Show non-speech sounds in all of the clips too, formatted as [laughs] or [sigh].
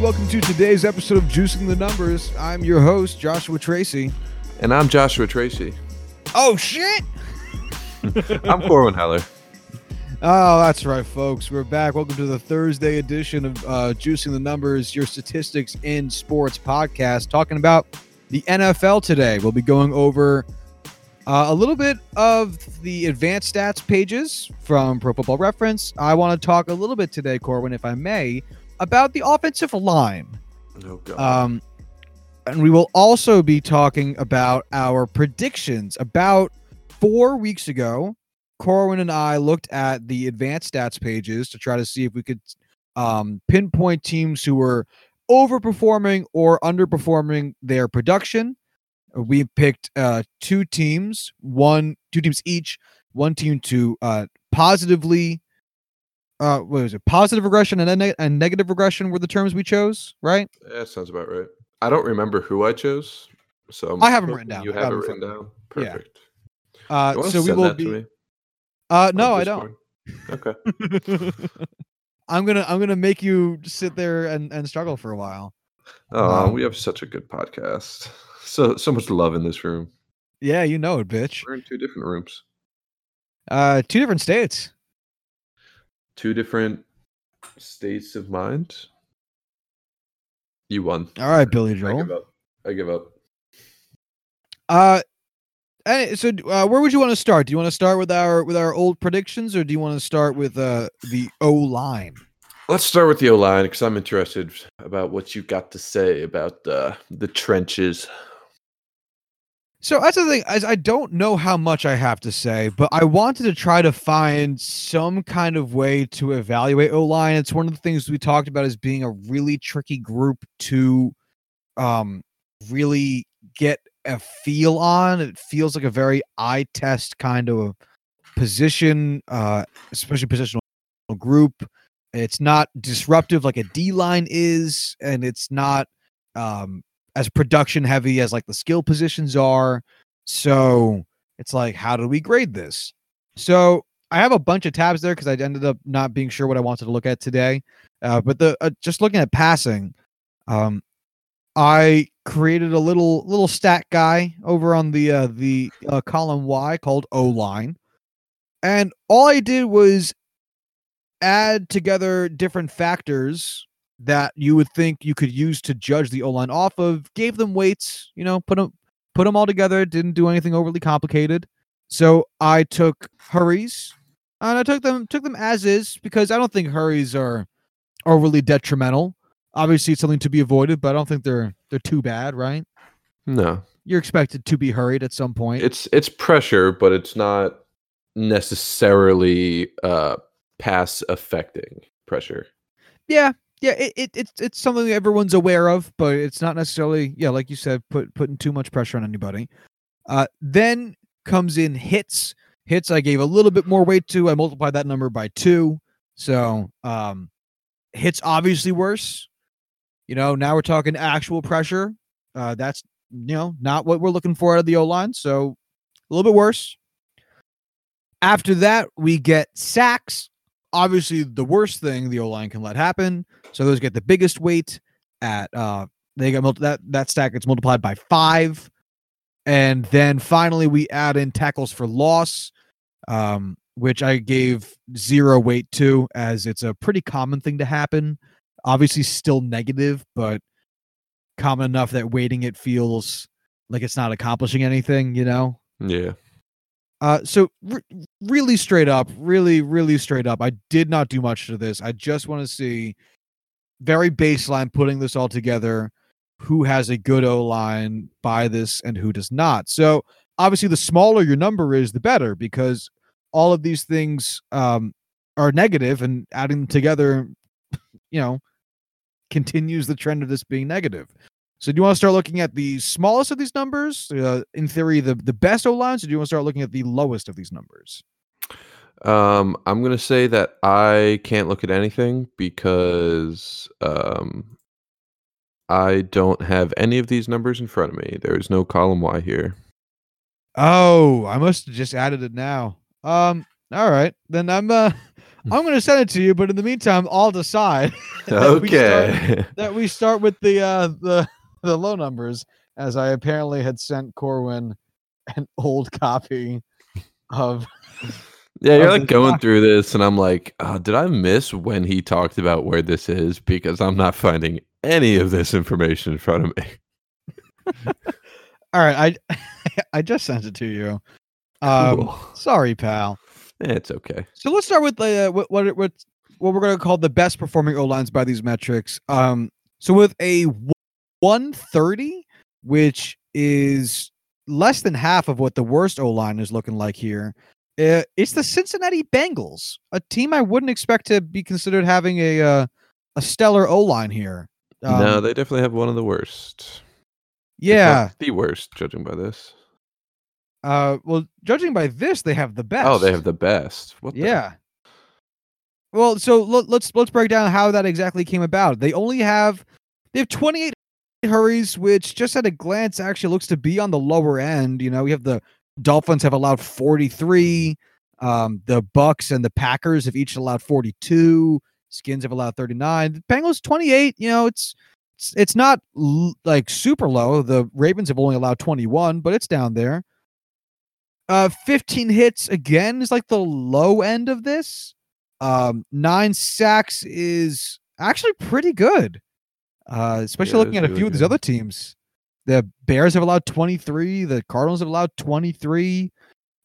Welcome to today's episode of Juicing the Numbers. I'm your host, Joshua Tracy. And I'm Joshua Tracy. Oh, shit! [laughs] I'm Corwin Heller. Oh, that's right, folks. We're back. Welcome to the Thursday edition of uh, Juicing the Numbers, your statistics in sports podcast, talking about the NFL today. We'll be going over uh, a little bit of the advanced stats pages from Pro Football Reference. I want to talk a little bit today, Corwin, if I may, about the offensive line. Oh Um, and we will also be talking about our predictions. About four weeks ago, Corwin and I looked at the advanced stats pages to try to see if we could um, pinpoint teams who were overperforming or underperforming their production. We picked uh, two teams, one two teams each, one team to uh, positively. Uh, what was it? Positive regression and, neg- and negative regression were the terms we chose, right? that sounds about right. I don't remember who I chose, so I'm I have 'em hoping written down. You have it written down. Yeah. Perfect. Uh, so we will be. Uh, no, I don't. [laughs] Okay. I'm gonna I'm gonna make you sit there and, and struggle for a while. Oh, Um, we have such a good podcast. [laughs] So so much love in this room. Yeah, you know it, bitch. We're in two different rooms, Uh, two different states. Two different states of mind. You won. All right, Billy I give up. I give up. Uh, and so uh, where would you want to start? Do you want to start with our with our old predictions, or do you want to start with uh the O line? Let's start with the O line because I'm interested about what you got to say about uh, the trenches. So that's the thing. I don't know how much I have to say, but I wanted to try to find some kind of way to evaluate O line. It's one of the things we talked about as being a really tricky group to um really get a feel on. It feels like a very eye test kind of position, uh, especially positional group. It's not disruptive like a D line is, and it's not um as production heavy as like the skill positions are. So it's like, how do we grade this? So I have a bunch of tabs there because I ended up not being sure what I wanted to look at today. Uh, but the uh, just looking at passing, um, I created a little little stat guy over on the uh, the uh, column Y called O line, and all I did was add together different factors that you would think you could use to judge the O line off of, gave them weights, you know, put them put them all together, didn't do anything overly complicated. So I took hurries and I took them took them as is because I don't think hurries are overly detrimental. Obviously it's something to be avoided, but I don't think they're they're too bad, right? No, You're expected to be hurried at some point. it's it's pressure, but it's not necessarily uh, pass affecting pressure. yeah, yeah, it, it it's it's something everyone's aware of, but it's not necessarily yeah, like you said, put putting too much pressure on anybody. Uh, then comes in hits. Hits I gave a little bit more weight to. I multiplied that number by two. So um, hits obviously worse. You know, now we're talking actual pressure. Uh, that's you know not what we're looking for out of the O line. So a little bit worse. After that, we get sacks. Obviously, the worst thing the O line can let happen. So those get the biggest weight at uh they get multi- that that stack gets multiplied by five. And then finally we add in tackles for loss, um, which I gave zero weight to as it's a pretty common thing to happen. Obviously still negative, but common enough that weighting it feels like it's not accomplishing anything, you know? Yeah. Uh, so re- really straight up, really, really straight up. I did not do much to this. I just want to see very baseline putting this all together. Who has a good O line by this and who does not? So obviously, the smaller your number is, the better because all of these things um, are negative, and adding them together, you know, continues the trend of this being negative. So do you want to start looking at the smallest of these numbers? Uh, in theory, the, the best O lines, or do you want to start looking at the lowest of these numbers? Um, I'm gonna say that I can't look at anything because um, I don't have any of these numbers in front of me. There is no column Y here. Oh, I must have just added it now. Um, all right. Then I'm uh [laughs] I'm going to send it to you, but in the meantime, I'll decide. [laughs] that we start- okay. [laughs] that we start with the uh the the low numbers as I apparently had sent Corwin an [laughs] old copy of Yeah, you're like going doc- through this, and I'm like, oh, did I miss when he talked about where this is? Because I'm not finding any of this information in front of me. [laughs] all right I [laughs] I just sent it to you um Cool. sorry pal Eh, it's okay. so let's start with the uh, what what what, what we're going to call the best performing O lines by these metrics um so with a 130 which is less than half of what the worst O line is looking like here uh, it's the Cincinnati Bengals, a team I wouldn't expect to be considered having a uh, a stellar O line here. no, Um, they definitely have one of the worst. yeah. the worst, judging by this. Uh, well, judging by this, they have the best. Oh, they have the best. What? The? Yeah. Well, so let, let's let's break down how that exactly came about. They only have they have 28 hurries, which just at a glance actually looks to be on the lower end. You know, we have the Dolphins have allowed 43. Um, the Bucks and the Packers have each allowed 42. Skins have allowed 39. The Bengals 28. You know, it's it's, it's not l- like super low. The Ravens have only allowed 21, but it's down there. Uh, 15 hits again is like the low end of this. Um, nine sacks is actually pretty good. Uh, especially Yeah, looking at a really few of these other teams. The Bears have allowed 23. The Cardinals have allowed 23.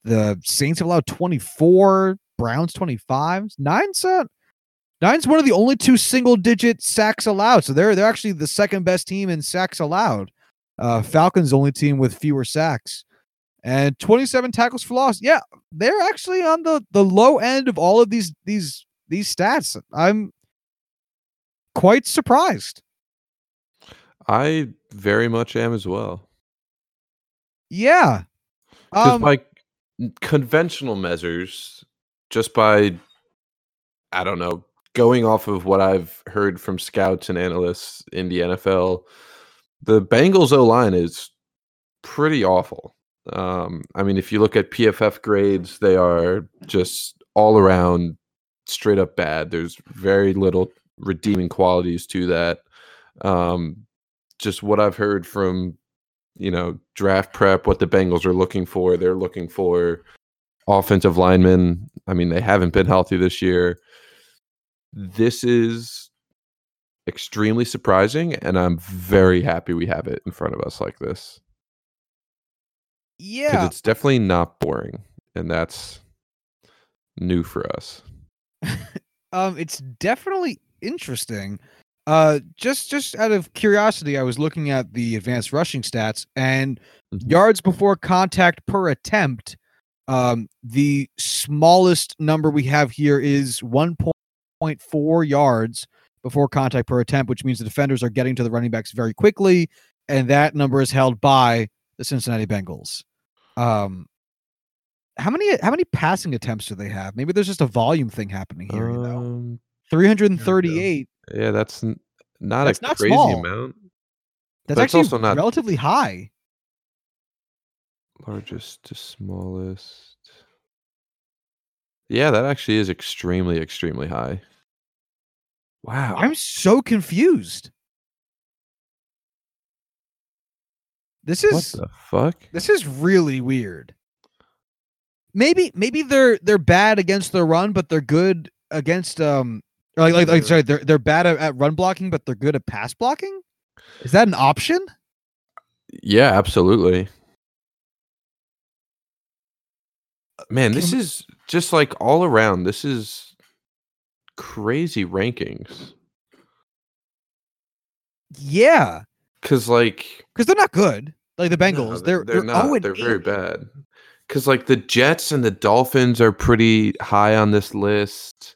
The Saints have allowed 24. Browns 25. Nine's uh, nine's one of the only two single digit sacks allowed. So they're they're actually the second best team in sacks allowed. Uh, Falcons only team with fewer sacks. And 27 tackles for loss. Yeah, they're actually on the the low end of all of these these these stats. I'm quite surprised. I very much am as well. Yeah. Because Um, by conventional measures, just by I don't know, going off of what I've heard from scouts and analysts in the NFL, the Bengals O line is pretty awful. Um, I mean, if you look at PFF grades, they are just all around straight up bad. There's very little redeeming qualities to that. Um, just what I've heard from, you know, draft prep, what the Bengals are looking for. They're looking for offensive linemen. I mean, they haven't been healthy this year. This is extremely surprising, and I'm very happy we have it in front of us like this because yeah. it's definitely not boring, and that's new for us. [laughs] Um, it's definitely interesting. Uh, just just out of curiosity, I was looking at the advanced rushing stats and Mhm. yards before contact per attempt. Um, the smallest number we have here is 1.4 yards before contact per attempt, which means the defenders are getting to the running backs very quickly, and that number is held by the Cincinnati Bengals. Um, how many how many passing attempts do they have? Maybe there's just a volume thing happening here. you know, Um, 338. Yeah, that's n- not That's a not crazy small. amount. That's actually also not- relatively high. Largest to smallest. Yeah, that actually is extremely, extremely high. Wow. I'm so confused. This what is the fuck? this is really weird. Maybe maybe they're they're bad against the run, but they're good against um like like, like sorry they're they're bad at, at run blocking, but they're good at pass blocking. Is that an option? Yeah, absolutely. Man, this is just like all around. This is crazy rankings. Yeah, Cause like because they're not good. Like the no, Bengals, they're they're they're, not. Oh they're very bad. Cause like the Jets and the Dolphins are pretty high on this list.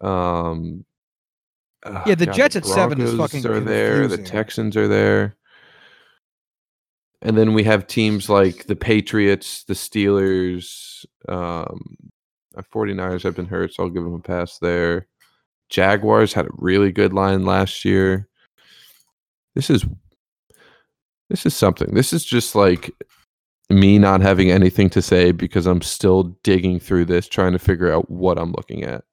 Um uh, Yeah, the God, Jets at seven is fucking are there. The. Texans are there. And then we have teams like the Patriots, the Steelers, um, uh, 49ers have been hurt, so I'll give them a pass there. Jaguars had a really good line last year. This is this is something. This is just like me not having anything to say because I'm still digging through this trying to figure out what I'm looking at.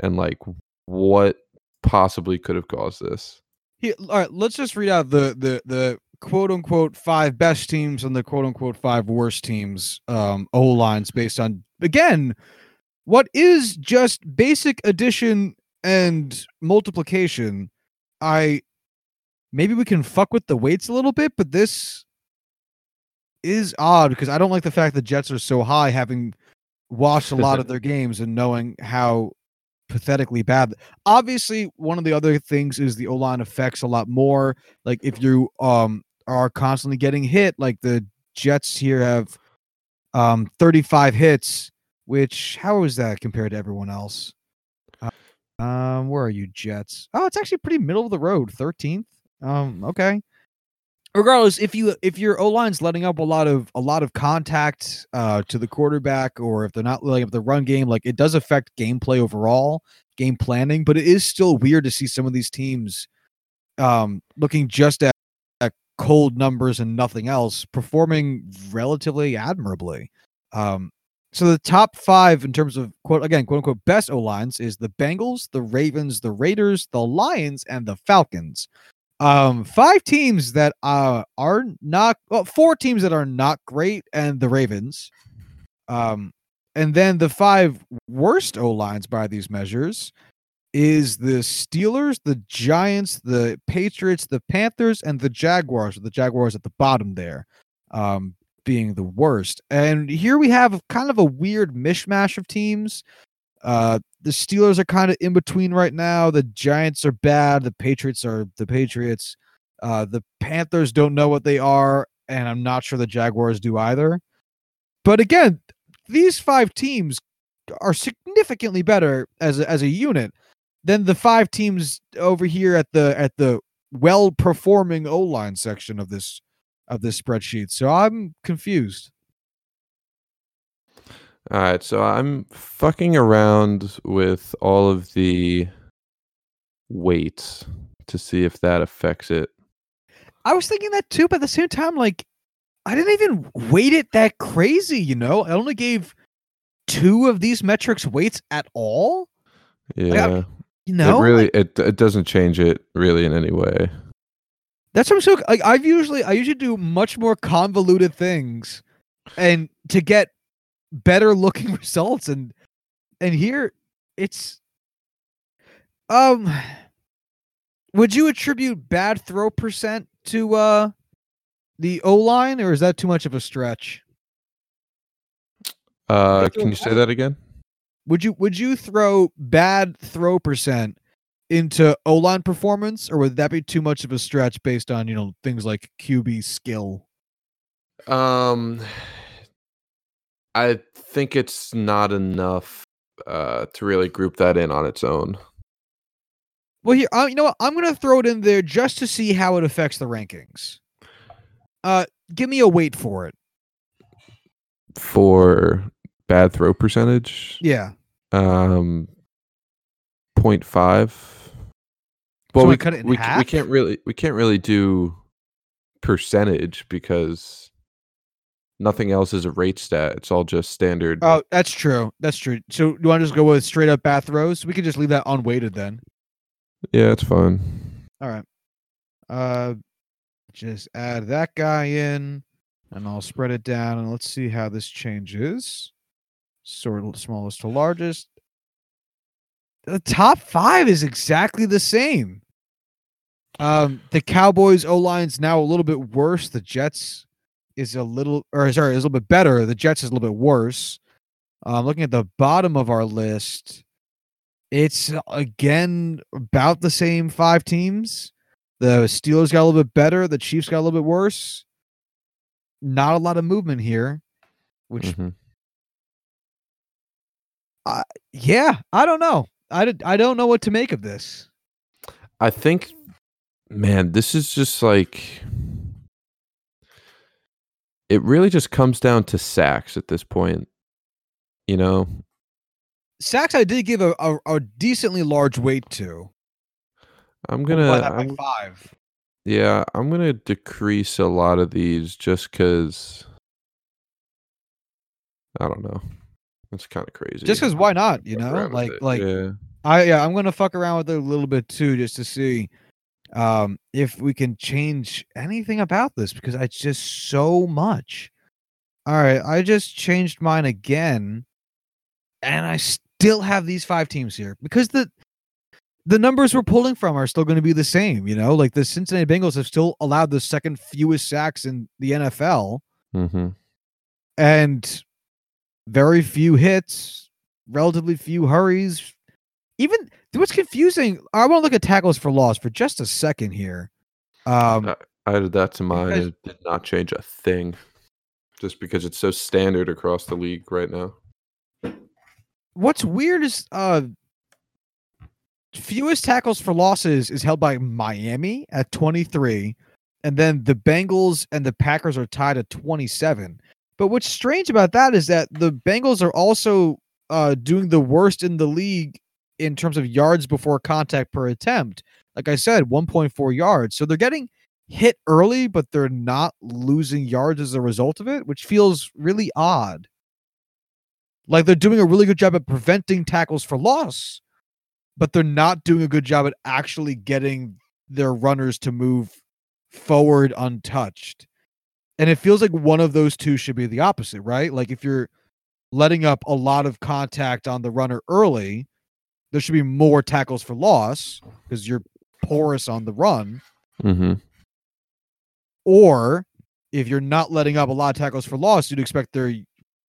And like what possibly could have caused this. Here, all right, let's just read out the the the quote unquote five best teams and the quote unquote five worst teams um O lines based on again what is just basic addition and multiplication. I maybe we can fuck with the weights a little bit, but this is odd because I don't like the fact the Jets are so high, having watched a lot of [laughs] their games and knowing how pathetically bad. Obviously, one of the other things is the O line affects a lot more. Like if you um are constantly getting hit, like the Jets here have um 35 hits, which how is that compared to everyone else? Um, where are you, Jets? Oh, it's actually pretty middle of the road, 13th. Um, okay. Regardless, if you if your O line's letting up a lot of a lot of contact uh to the quarterback, or if they're not letting up the run game, like it does affect gameplay overall, game planning. But it is still weird to see some of these teams um looking just at, at cold numbers and nothing else, performing relatively admirably. Um, so the top five in terms of quote again quote unquote best O lines is the Bengals, the Ravens, the Raiders, the Lions, and the Falcons. Um, five teams that uh are not well, four teams that are not great, and the Ravens. Um, and then the five worst O lines by these measures is the Steelers, the Giants, the Patriots, the Panthers, and the Jaguars. The Jaguars at the bottom there, um, being the worst. And here we have kind of a weird mishmash of teams. Uh, the Steelers are kind of in between right now. The Giants are bad. The Patriots are the Patriots. Uh, the Panthers don't know what they are, and I'm not sure the Jaguars do either. But again, these five teams are significantly better as a, as a unit than the five teams over here at the at the well performing O line section of this of this spreadsheet. So I'm confused. All right, so I'm fucking around with all of the weights to see if that affects it. I was thinking that too, but at the same time, like I didn't even weight it that crazy, you know? I only gave two of these metrics weights at all. Yeah. You know, it really Like, it it doesn't change it really in any way. that's what I'm so like. I've usually I usually do much more convoluted things, and to get better looking [laughs] results, and and here it's um. Would you attribute bad throw percent to uh the O line, or is that too much of a stretch? Uh can you say that again? Would you would you throw bad throw percent into O line performance, or would that be too much of a stretch based on you know things like QB skill? Um I think it's not enough uh to really group that in on its own. Well, here, uh, you know what? I'm gonna throw it in there just to see how it affects the rankings. Uh, give me a weight for it. For bad throw percentage, Yeah. um 0.5 well I we, cut it in we, we can't really we can't really do percentage because nothing else is a rate stat it's all just standard Oh, that's true. That's true. So do you want to just go with straight up bad throws? We could just leave that unweighted then. yeah it's fine All right. Uh, just add that guy in, and I'll spread it down, and let's see how this changes. Sort of smallest to largest. The top five is exactly the same. Um, the Cowboys O line's now a little bit worse. The Jets is a little, or sorry, is a little bit better. The Jets is a little bit worse. Um, looking at the bottom of our list, it's uh, again about the same five teams. The Steelers got a little bit better. The Chiefs got a little bit worse. Not a lot of movement here, which Mhm. yeah, I don't know. I, did, I don't know what to make of this. i think man this is just like it really just comes down to sacks at this point you know Sacks, I did give a, a, a decently large weight to. i'm gonna that I'm, five. yeah i'm gonna decrease a lot of these just because i don't know it's kind of crazy Just because why not? You know, like like yeah. I yeah, I'm gonna fuck around with it a little bit too, just to see um if we can change anything about this because it's just so much. All right, I just changed mine again, and I still have these five teams here because the the numbers we're pulling from are still going to be the same. You know, like the Cincinnati Bengals have still allowed the second fewest sacks in the NFL, Mm-hmm. and very few hits, relatively few hurries. Even what's confusing, I want to look at tackles for loss for just a second here. Um, I added that to mine. It did not change a thing, just because it's so standard across the league right now. what's weird is uh, fewest tackles for losses is held by Miami at 23, and then the Bengals and the Packers are tied at 27. But what's strange about that is that the Bengals are also uh, doing the worst in the league in terms of yards before contact per attempt. Like I said, 1.4 yards. So they're getting hit early, but they're not losing yards as a result of it, which feels really odd. Like they're doing a really good job at preventing tackles for loss, but they're not doing a good job at actually getting their runners to move forward untouched. And it feels like one of those two should be the opposite, right? Like if you're letting up a lot of contact on the runner early, there should be more tackles for loss because you're porous on the run. Mm-hmm. Or if you're not letting up a lot of tackles for loss, you'd expect their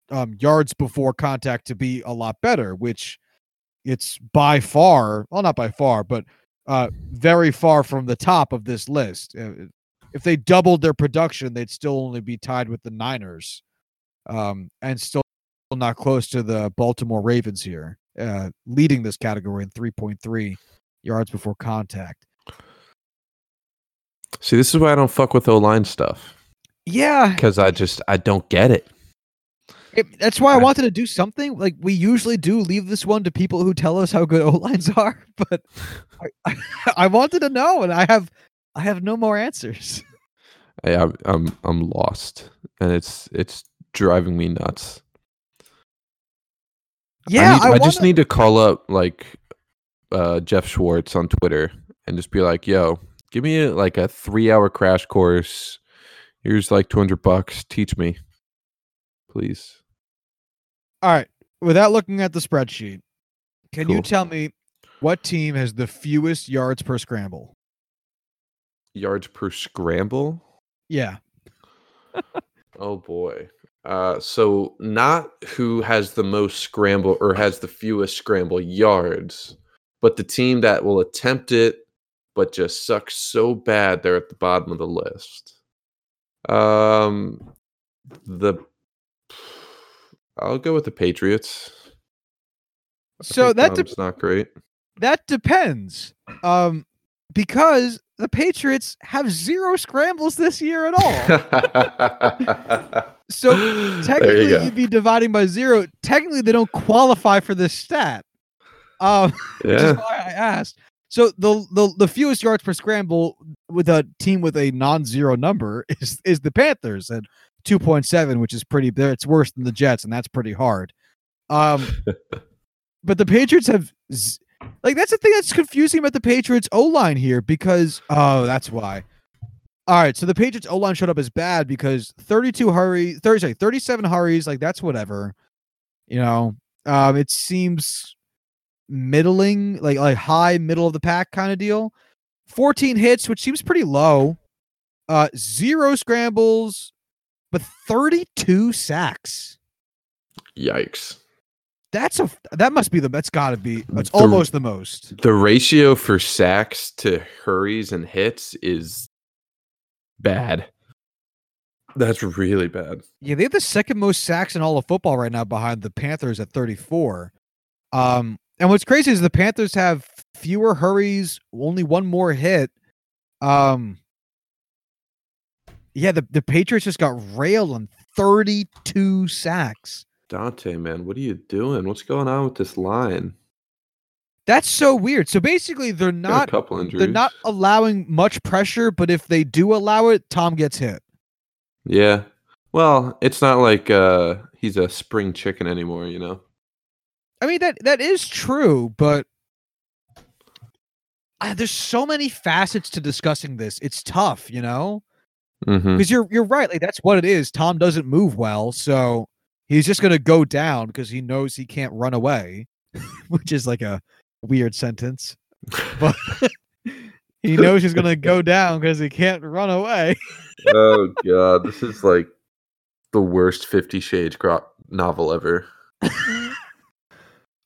um, yards before contact to be a lot better, which it's by far, well, not by far, but uh, very far from the top of this list. Uh, If they doubled their production, they'd still only be tied with the Niners um, and still not close to the Baltimore Ravens here, uh, leading this category in 3.3 yards before contact. See, this is why I don't fuck with O line stuff Yeah, because I just I don't get it. It, that's why I I- wanted to do something. Like we usually do, leave this one to people who tell us how good [laughs] O lines are. But I, [laughs] I wanted to know, and I have, I have no more answers. [laughs] I, I'm I'm I'm lost, and it's it's driving me nuts. Yeah, I, need, I, just wanna- need to call up like uh, Jeff Schwartz on Twitter and just be like, "Yo, give me a, like a three-hour crash course. Here's like two hundred bucks. Teach me, please." All right, without looking at the spreadsheet, can you tell me what team has the fewest yards per scramble? Yards per scramble. Yeah, [laughs] Oh boy. Uh, so not who has the most scramble or has the fewest scramble yards, but the team that will attempt it but just sucks so bad they're at the bottom of the list. Um, the I'll go with the Patriots. I so that's de- not great. that depends, um, because the Patriots have zero scrambles this year at all. [laughs] So [gasps] technically you you'd be dividing by zero. Technically, they don't qualify for this stat. Um, [laughs] which is Yeah. why I asked. So the, the the fewest yards per scramble with a team with a non-zero number [laughs] is is the Panthers at two point seven, which is pretty. There, it's worse than the Jets, and that's pretty hard. Um, [laughs] but the Patriots have z- like that's the thing that's confusing about the Patriots O line here because oh that's why. All right, so the Patriots O line showed up as bad because 32 hurry, 30, sorry, 37 hurries, like that's whatever. You know, um, it seems middling, like like high middle of the pack kind of deal. 14 hits, which seems pretty low. Uh, zero scrambles, but 32 sacks. Yikes. That's a that must be the that's got to be it's almost the most. The ratio for sacks to hurries and hits is bad. That's really bad. Yeah, they have the second most sacks in all of football right now behind the Panthers at 34. Um, and what's crazy is the Panthers have fewer hurries, only one more hit. Um, yeah, the, the Patriots just got railed on 32 sacks. Dante, man, what are you doing? What's going on with this line? That's so weird. So basically, they're not they're not allowing much pressure, but if they do allow it, Tom gets hit. Yeah. Well, it's not like uh he's a spring chicken anymore, you know. I mean that that is true, but I, there's so many facets to discussing this. It's tough, you know, because you're you're right. Like that's what it is. Tom doesn't move well, so he's just gonna go down because he knows he can't run away, [laughs] which is like a weird sentence. [laughs] But [laughs] he knows he's gonna go down because he can't run away. [laughs] oh god, this is like the worst Fifty Shades novel ever.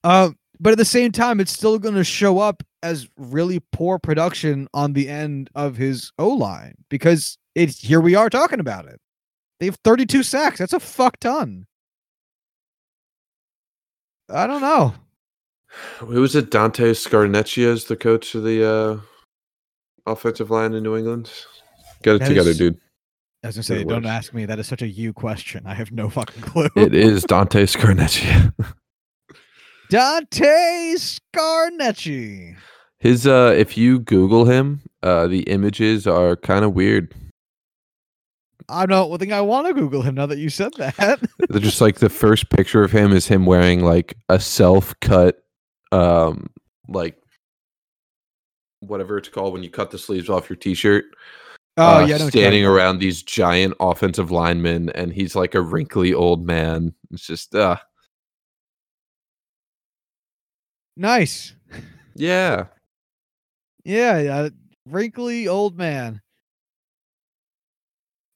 Um, but at the same time, it's still going to show up as really poor production on the end of his O line because it's here we are talking about it. They have 32 sacks. That's a fuck ton. I don't know. Who was it? Dante Scarnecchia is the coach of the uh, offensive line in New England. Get it That together, is- dude. I was gonna say, don't ask me. That is such a you question. I have no fucking clue. It is Dante Scarnecchia. [laughs] Dante Scarnecchi. His uh if you Google him, uh the images are kind of weird. I don't think I want to Google him now that you said that. They're just like the first picture of him is him wearing like a self-cut um like whatever it's called when you cut the sleeves off your t-shirt. oh uh, yeah, I know what you're talking standing around these giant offensive linemen and he's like a wrinkly old man. It's just uh Nice. yeah. Yeah, yeah, wrinkly old man.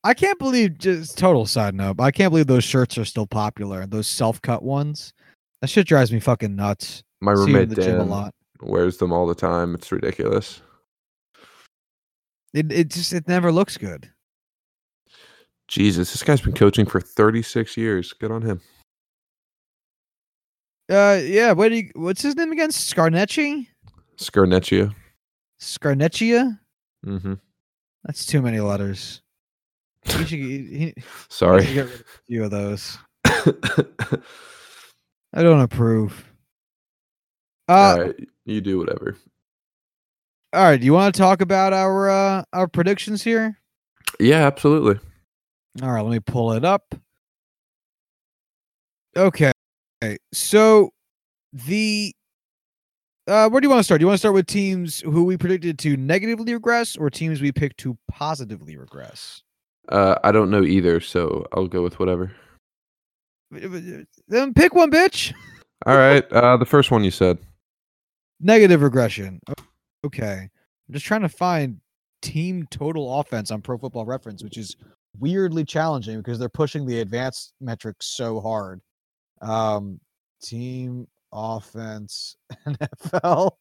I can't believe just total side note. I can't believe those shirts are still popular. Those self-cut ones. That shit drives me fucking nuts. My See 'em in roommate the gym a Dan lot. wears them all the time. It's ridiculous. It it just it never looks good. Jesus, this guy's been coaching for 36 years. Good on him. Uh yeah, what do you what's his name again? Scarnecchi? Scarnecchia. Scarnecchia? Mm-hmm. That's too many letters. He should, he, he he [laughs] Sorry. should get rid of a few of those. [laughs] I don't approve. Uh, All right, you do whatever. all right. Do you want to talk about our uh, our predictions here? Yeah, absolutely. All right, let me pull it up. Okay. So the uh where do you want to start? Do you want to start with teams who we predicted to negatively regress or teams we picked to positively regress? Uh, I don't know either, so I'll go with whatever. Then pick one, bitch. All right. Uh, the first one you said. Negative regression. Okay. I'm just trying to find team total offense on Pro Football Reference, which is weirdly challenging because they're pushing the advanced metrics so hard. Um, team offense [laughs] NFL.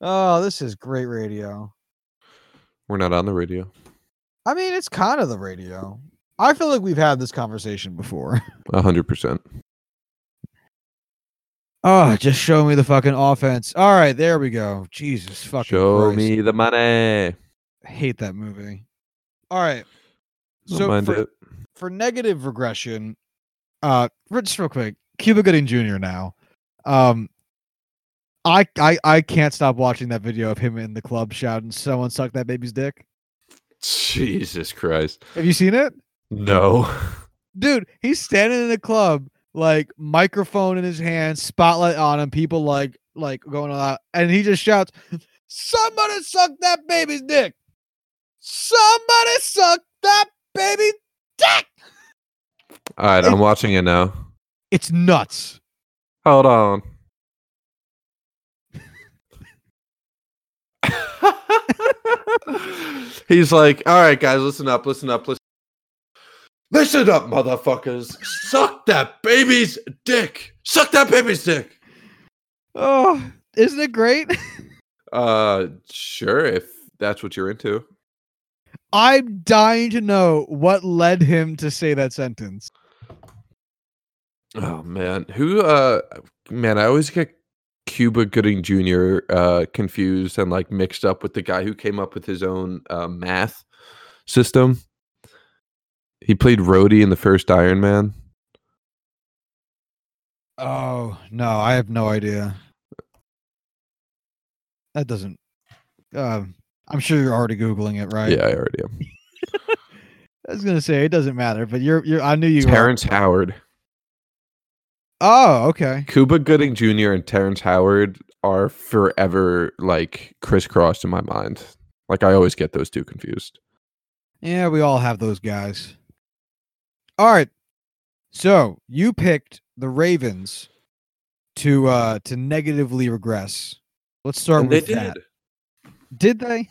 Oh, this is great radio. We're not on the radio. I mean, it's kind of the radio. I feel like we've had this conversation before. [laughs] A hundred percent. Oh, just show me the fucking offense. All right, there we go. Jesus fucking Show Christ. me the money. I hate that movie. All right. Don't So for, for negative regression, uh just real quick, Cuba Gooding Jr. now. Um I I I can't stop watching that video of him in the club shouting someone suck that baby's dick. [laughs] Jesus Christ. Have you seen it? No. Dude, he's standing in the club, like microphone in his hand, spotlight on him, people like like going on and he just shouts, Somebody suck that baby's dick. Somebody suck that baby's dick. All right, I'm watching it now. It's nuts. Hold on. [laughs] He's like, all right, guys, listen up, listen up, listen. Listen up, motherfuckers. Suck that baby's dick. Suck that baby's dick. Oh, isn't it great? [laughs] Uh, sure, if that's what you're into. I'm dying to know what led him to say that sentence. Oh man, who? Uh, man, I always get Cuba Gooding Jr. uh confused and like mixed up with the guy who came up with his own uh, math system. He played Rhodey in the first Iron Man. Oh, no, I have no idea. That doesn't. Um, I'm sure you're already googling it, right? Yeah, I already am. [laughs] I was gonna say it doesn't matter, but you're you're. I knew you. were- Terrence Howard, Oh, okay. Cuba Gooding Jr. and Terrence Howard are forever like crisscrossed in my mind. Like I always get those two confused. Yeah, we all have those guys. All right. So you picked the Ravens to uh to negatively regress. Let's start And with did. that. Did they?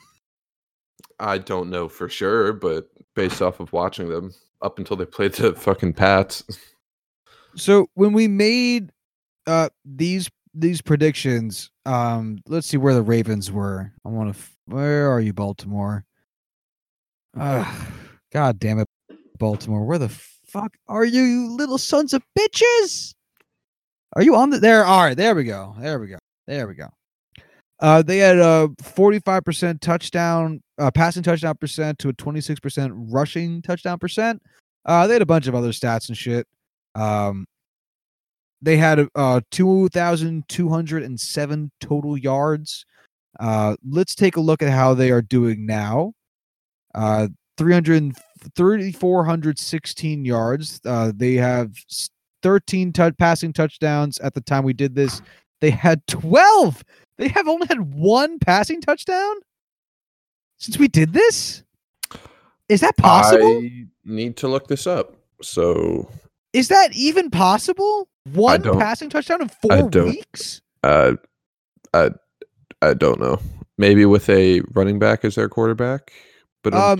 I don't know for sure, but based off of watching them up until they played the fucking Pats. So when we made uh these these predictions, um let's see where the Ravens were. I want to f- where are you Baltimore? Ugh, God damn it Baltimore. Where the fuck are you, you little sons of bitches? Are you on the there? All right, there we go. There we go. There we go. Uh, they had a 45% touchdown, uh, passing touchdown percent to a 26% rushing touchdown percent. Uh, they had a bunch of other stats and shit. Um, they had uh 2,207 total yards. Uh, let's take a look at how they are doing now. Uh, 300 3,416 yards. Uh, they have 13 tou- passing touchdowns at the time we did this. They had 12. They have only had one passing touchdown since we did this. Is that possible? I need to look this up. So Is that even possible? One passing touchdown in four weeks? uh I I don't know. Maybe with a running back as their quarterback. But Um,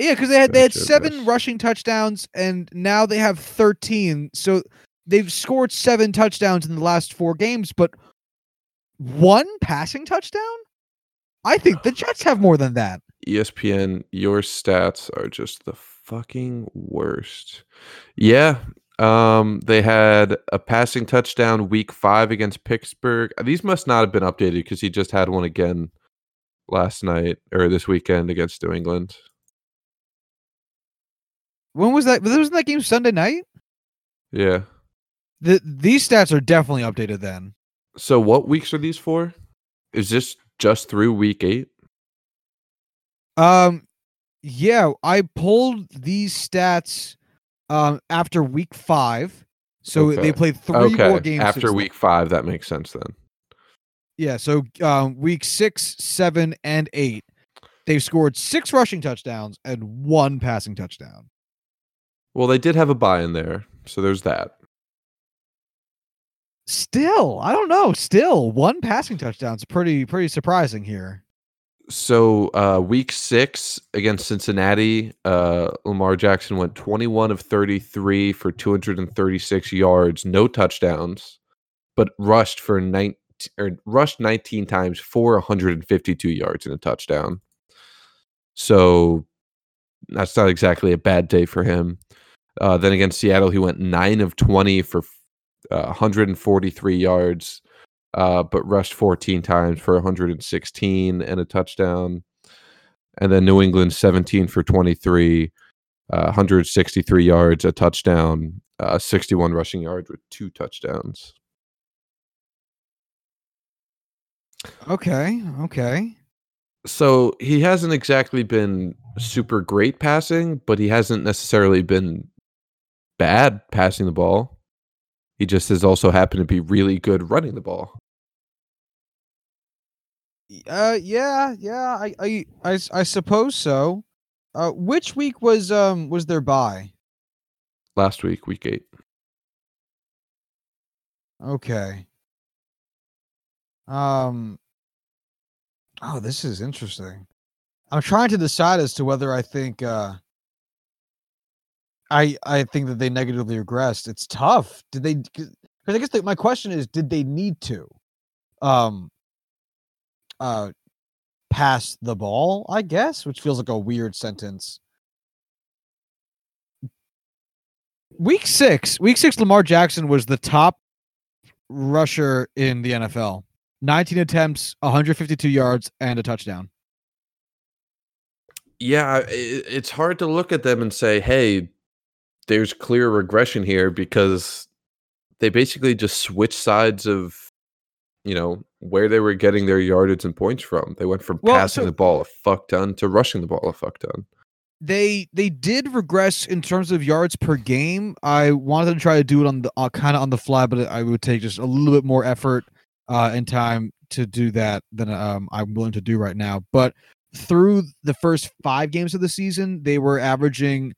Yeah, because they had they had Gotcha, seven rushing touchdowns, and now they have thirteen. So they've scored seven touchdowns in the last four games, but one passing touchdown. I think the [sighs] Jets have more than that. ESPN, your stats are just the fucking worst. Yeah. Um, they had a passing touchdown week five against Pittsburgh. These must not have been updated because he just had one again last night or this weekend against New England. When was that? Wasn't that game Sunday night? Yeah. The these stats are definitely updated then. So what weeks are these for? Is this just through week eight? Um, yeah, I pulled these stats um after week five. So Okay. they played three okay. more games After week five, that makes sense then. Yeah, so um, week six, seven, and eight, they've scored six rushing touchdowns and one passing touchdown. Well, they did have a bye in there, so there's that. Still, I don't know. Still, one passing touchdown touchdown's pretty pretty surprising here. So uh week six against Cincinnati, uh Lamar Jackson went 21 of 33 for 236 yards, no touchdowns, but rushed for 19 or rushed 19 times for 152 yards and a touchdown. So that's not exactly a bad day for him. Uh, then against Seattle, he went nine of 20 for uh, 143 yards, uh, but rushed 14 times for 116 and a touchdown. And then New England 17 for 23, uh, 163 yards, a touchdown, uh, 61 rushing yards with two touchdowns. Okay, okay. So he hasn't exactly been super great passing, but he hasn't necessarily been bad passing the ball. He just has also happened to be really good running the ball. Uh, yeah, yeah. I, I, I, I suppose so. Uh, which week was um was their bye? Last week, week eight. Okay. Um. Oh, this is interesting. I'm trying to decide as to whether I think uh I I think that they negatively regressed. It's tough. Did they? Because I guess the, my question is, did they need to, um, uh, pass the ball? I guess, which feels like a weird sentence. Week six, week six, Lamar Jackson was the top rusher in the NFL. 19 attempts, 152 yards, and a touchdown. Yeah, it's hard to look at them and say, hey, there's clear regression here because they basically just switched sides of, you know, where they were getting their yardage and points from. They went from Well, passing so- the ball a fuck ton to rushing the ball a fuck ton. they they did regress in terms of yards per game. I wanted to try to do it on the uh, kind of on the fly, but I would take just a little bit more effort. Uh, in time to do that than um, I'm willing to do right now. But through the first five games of the season, they were averaging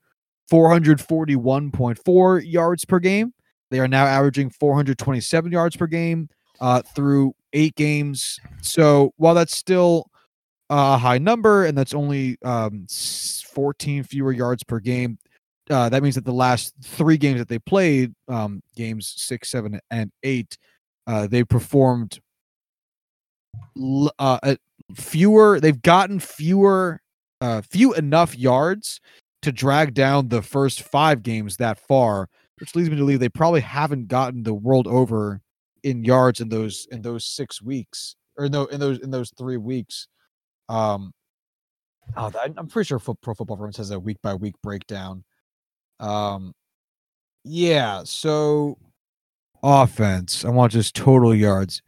441.4 yards per game. They are now averaging 427 yards per game uh, through eight games. So while that's still a high number and that's only um, 14 fewer yards per game, uh, that means that the last three games that they played, um, games six, seven, and eight, uh, they performed uh, fewer. They've gotten fewer, uh, few enough yards to drag down the first five games that far, which leads me to believe they probably haven't gotten the world over in yards in those in those six weeks or no in those in those three weeks. Um, oh, I'm pretty sure Pro Football Reference has a week by week breakdown. Um, yeah. So offense, I want just total yards.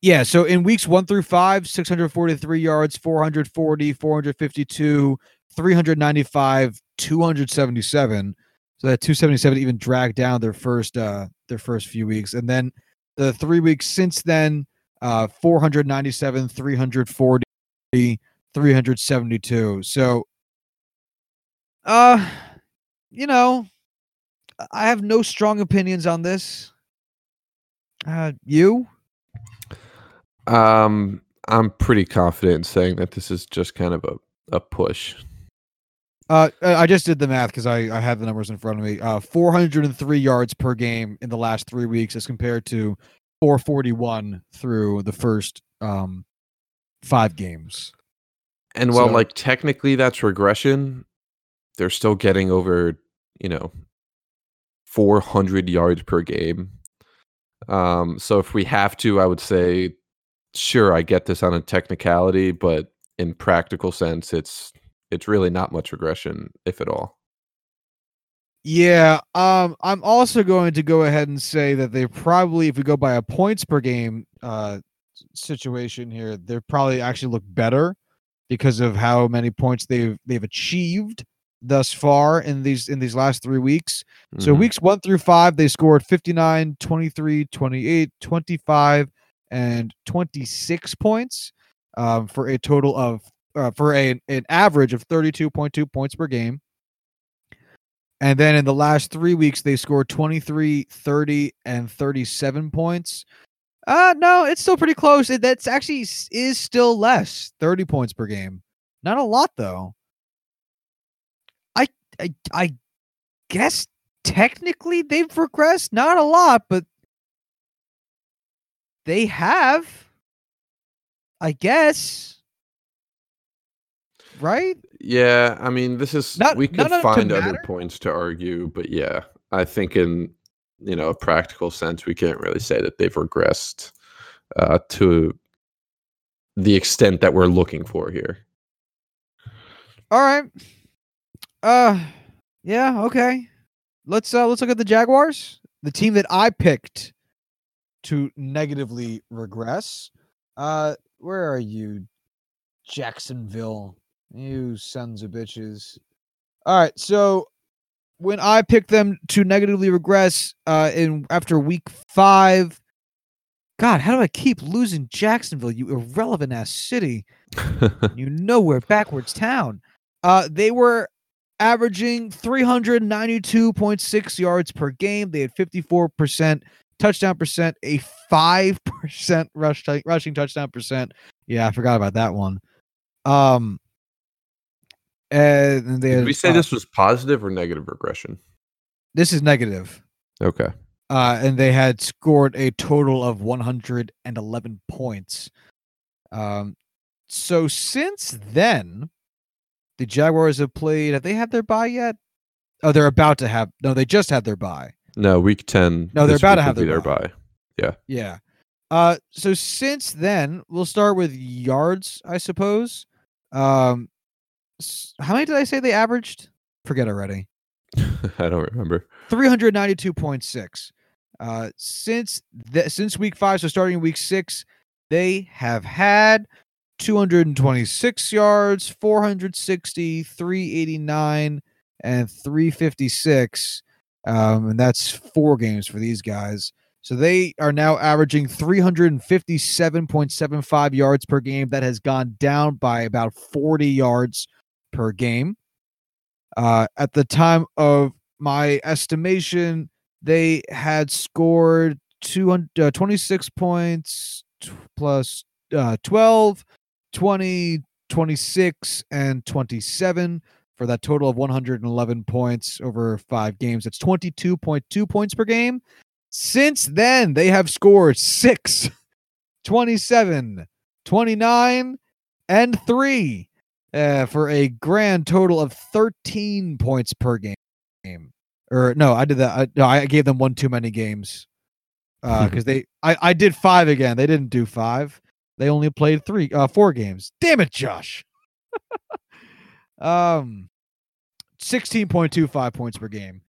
Yeah, so in weeks one through five, 643 yards, 440, 452, 395, 277. So that 277 even dragged down their first uh their first few weeks. And then the three weeks since then, uh 497, 340, 372. So uh you know, I have no strong opinions on this. Uh you? Um, I'm pretty confident in saying that this is just kind of a, a push. Uh, I just did the math because I, I had the numbers in front of me. Uh, 403 yards per game in the last three weeks as compared to 441 through the first um five games. And while so, like technically that's regression, they're still getting over, you know, 400 yards per game. Um, so if we have to, I would say sure I get this on a technicality, but in practical sense, it's it's really not much regression, if at all. Yeah, um, I'm also going to go ahead and say that they probably, if we go by a points per game uh, situation here, they probably actually look better because of how many points they've they've achieved thus far in these in these last three weeks. Mm-hmm. So weeks one through five, they scored 59, 23, 28, 25, and 26 points um, for a total of uh, for a, an average of 32.2 points per game. And then in the last three weeks, they scored 23, 30, and 37 points. Uh, no, it's still pretty close. It, that's actually is still less 30 points per game. Not a lot, though. I, I, guess technically they've regressed. Not a lot, but they have, I guess. Right? Yeah, I mean, this is not, we could find other points to argue, but yeah, I think in you know a practical sense, we can't really say that they've regressed uh, to the extent that we're looking for here. All right. Uh, yeah, okay. Let's uh let's look at the Jaguars, the team that I picked to negatively regress. Uh, where are you, Jacksonville? You sons of bitches. All right, so when I picked them to negatively regress uh, in after week five, God, how do I keep losing Jacksonville? You irrelevant ass city. [laughs] you nowhere backwards town. Uh, they were averaging 392.6 yards per game. They had 54% touchdown percent, a five percent [laughs] rush t- rushing touchdown percent. Yeah, I forgot about that one. Um, and they did we say uh, this was positive or negative regression? This is negative. Okay. Uh, and they had scored a total of 111 points. Um, so since then, the Jaguars have played. Have they had their bye yet? Oh, they're about to have. No, they just had their bye. No, week ten. No, they're about to have their, their bye. Yeah. Yeah. Uh, so since then, we'll start with yards, I suppose. Um, how many did I say they averaged? Forget already. [laughs] I don't remember. Three hundred ninety-two point six. Uh, since the, since week five, so starting week six, they have had 226 yards, 460, 389, and 356. Um, and that's four games for these guys. So they are now averaging 357.75 yards per game. That has gone down by about 40 yards per game. Uh, at the time of my estimation, they had scored 200, uh, 26 points t- plus uh, 12, 20, 26, and 27 for that total of 111 points over five games. That's 22.2 points per game. Since then, they have scored 6, 27, 29, and 3 uh, for a grand total of 13 points per game. Or no, I did that. I, no, I gave them one too many games [laughs] because they. I, I did five again. They didn't do five. They only played three, uh, four games. Damn it, Josh. [laughs] um, sixteen point two five points per game.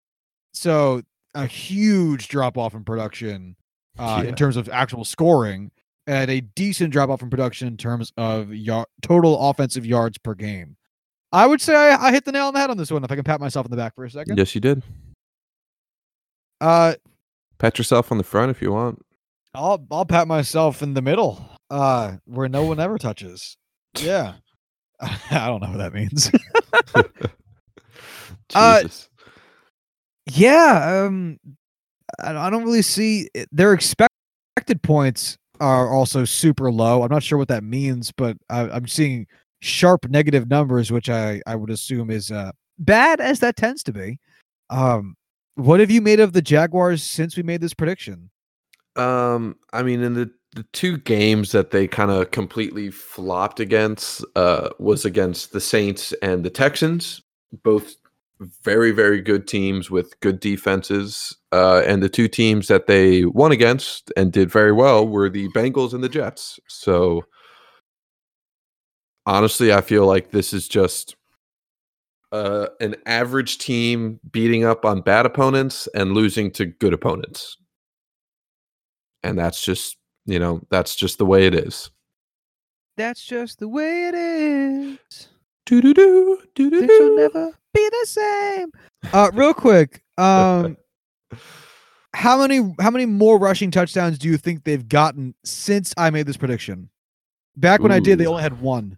So a huge drop off in production uh, Yeah. in terms of actual scoring, and a decent drop off in production in terms of yard, total offensive yards per game. I would say I, I hit the nail on the head on this one. If I can pat myself in the back for a second. Yes, you did. Uh, Pat yourself on the front if you want. I'll I'll pat myself in the middle, uh, where no one ever touches. Yeah, [laughs] [laughs] I don't know what that means. [laughs] Uh, yeah, um, I, I don't really see their expected points are also super low. I'm not sure what that means, but I, I'm seeing sharp negative numbers, which I I would assume is uh bad as that tends to be. Um, what have you made of the Jaguars since we made this prediction? Um, I mean, in the the two games that they kind of completely flopped against uh, was against the Saints and the Texans, both very very good teams with good defenses. Uh, and the two teams that they won against and did very well were the Bengals and the Jets. So honestly, I feel like this is just uh, an average team beating up on bad opponents and losing to good opponents and that's just you know that's just the way it is. That's just the way it is. Do-do-do, do-do-do. Things will never be the same. Uh, real quick, um, [laughs] how many how many more rushing touchdowns do you think they've gotten since I made this prediction? Back when I did, they only had one.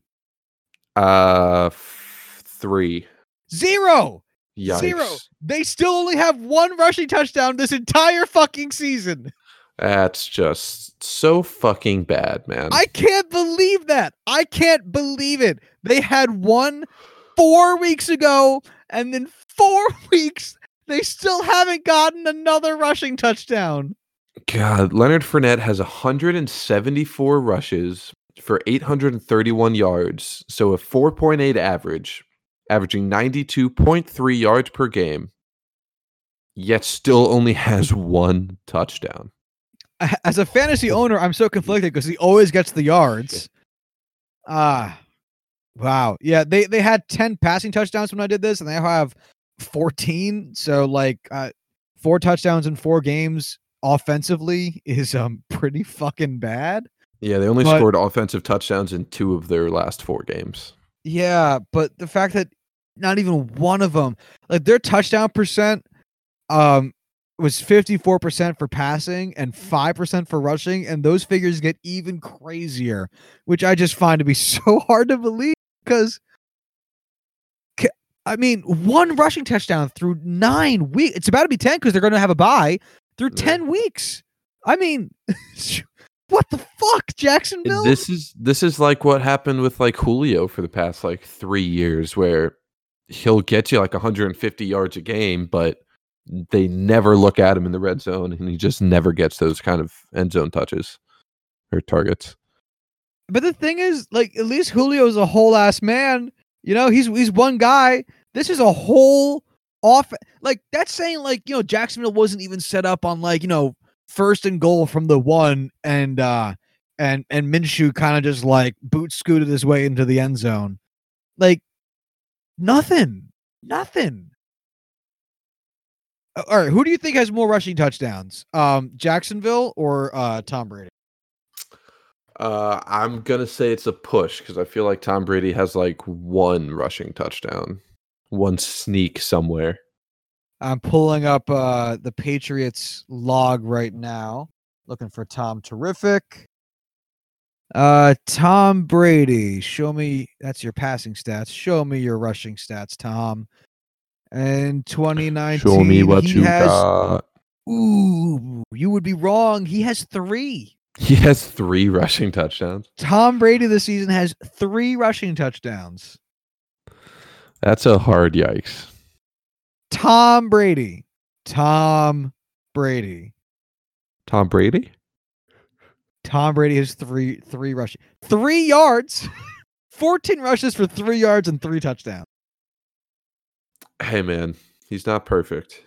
Uh, f- three. Zero. Yikes. Zero. They still only have one rushing touchdown this entire fucking season. That's just so fucking bad, man. I can't believe that. I can't believe it. They had one four weeks ago, and then four [laughs] weeks they still haven't gotten another rushing touchdown. God, Leonard Fournette has 174 rushes for 831 yards, so a 4.8 average, averaging 92.3 yards per game. Yet still only has one touchdown. [laughs] As a fantasy owner, I'm so conflicted because he always gets the yards. Ah, wow. Yeah, they they had 10 passing touchdowns when I did this, and they have 14. So like uh, four touchdowns in four games offensively is um [laughs] pretty fucking bad. Yeah, they only But- scored offensive touchdowns in two of their last four games. Yeah, but the fact that not even one of them, like their touchdown percent, um, was fifty four percent for passing and five percent for rushing, and those figures get even crazier, which I just find to be [laughs] so hard to believe because. I mean, one rushing touchdown through nine weeks. It's about to be 10 because they're going to have a bye through Yeah. 10 weeks. I mean, [laughs] what the fuck, Jacksonville? This is this is like what happened with like Julio for the past like three years, where he'll get you like 150 yards a game, but they never look at him in the red zone, and he just never gets those kind of end zone touches or targets. But the thing is, like, at least Julio's a whole ass man. You know, he's he's one guy. This is a whole off. Like that's saying, like, you know, Jacksonville wasn't even set up on like, you know, first and goal from the one, and uh and and Minshew kind of just like boot scooted his way into the end zone. Like nothing, nothing. Uh, All right, who do you think has more rushing touchdowns, um, Jacksonville or uh, Tom Brady? Uh, I'm gonna say it's a push because I feel like Tom Brady has like one rushing touchdown, one sneak somewhere. I'm pulling up uh, the Patriots log right now, looking for Tom Terrific. Uh, Tom Brady, show me that's your passing stats. Show me your rushing stats, Tom. And 2019, Show me what he you has. got. Ooh, you would be wrong. He has three. He has three rushing touchdowns. Tom Brady this season has three rushing touchdowns. That's a hard yikes. Tom Brady. Tom Brady. Tom Brady? Tom Brady has three three rushing three yards, [laughs] fourteen rushes for three yards and three touchdowns. Hey man, he's not perfect.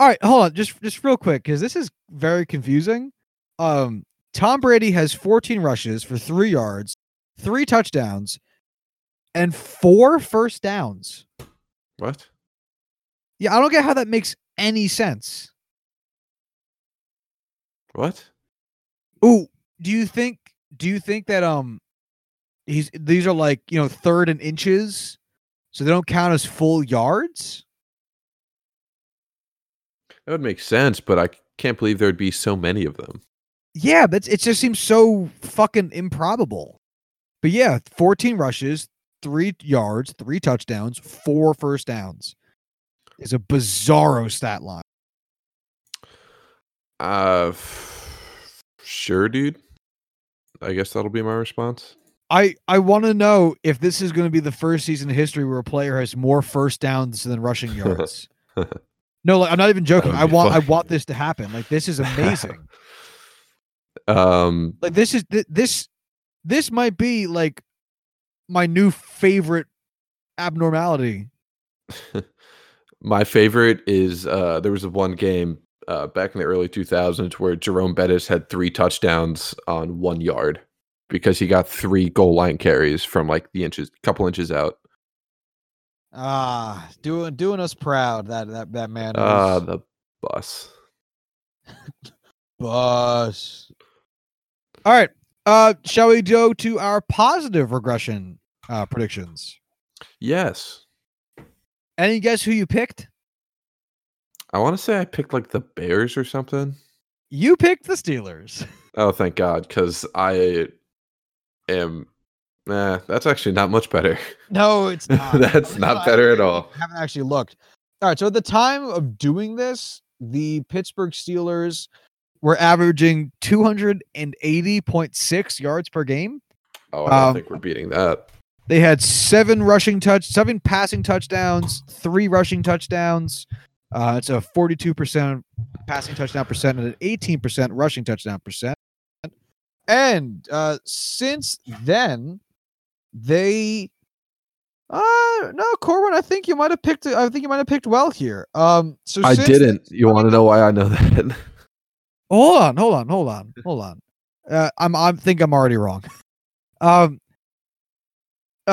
All right, hold on, just just real quick because this is very confusing. Um, Tom Brady has fourteen rushes for three yards, three touchdowns, and four first downs. What? Yeah, I don't get how that makes any sense. What? Ooh, do you think do you think that um he's these are like, you know, third and inches, so they don't count as full yards? That would make sense, but I can't believe there'd be so many of them. Yeah, but it just seems so fucking improbable. But yeah, 14 rushes, 3 yards, 3 touchdowns, 4 first downs. Is a bizarro stat line. Uh, f- sure, dude. I guess that'll be my response. I I want to know if this is going to be the first season in history where a player has more first downs than rushing [laughs] yards. no, like I'm not even joking. I want I want this to happen. Like this is amazing. [laughs] Um, like this is th- this this might be like my new favorite abnormality. [laughs] my favorite is uh, there was a one game uh, back in the early 2000s where Jerome Bettis had three touchdowns on one yard because he got three goal line carries from like the inches, couple inches out. Ah, doing doing us proud that that that man Ah, the bus. [laughs] bus. All right. Uh shall we go to our positive regression uh predictions? Yes, Any guess who you picked? I want to say I picked like the Bears or something. You picked the Steelers. [laughs] Oh, thank God, because I am. Nah, that's actually not much better. No, it's [laughs] not. That's I- not I better at all. Haven't actually looked. All right. So at the time of doing this, the Pittsburgh Steelers were averaging 280.6 yards per game. Oh, I don't Um, think we're beating that. They had seven rushing touch, seven passing touchdowns, three rushing touchdowns. Uh, it's a 42% passing touchdown percent and an 18% rushing touchdown percent. And uh, since then, they uh no Corwin, I think you might have picked I think you might have picked well here. Um so I didn't. You want to know why I know that? [laughs] Hold on, hold on, hold on, hold on. Uh, I'm I think I'm already wrong. Um. uh,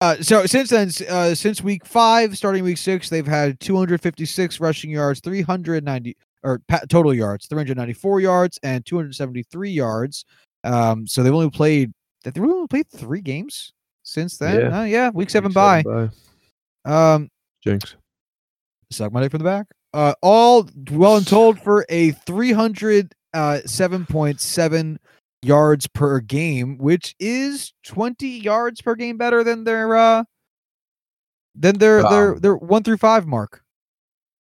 uh, so since then, uh, since week five, starting week six, they've had 256 rushing yards, 390 or total yards, 394 yards, and 273 yards. Um, so they've only played. They've only played three games since then. Yeah. Uh, yeah, week seven Week by. bye. Um, Jinx. suck my dick from the back. Uh, all well and told for a 307.7 yards per game, which is 20 yards per game better than their uh than their their Um, their one through five mark.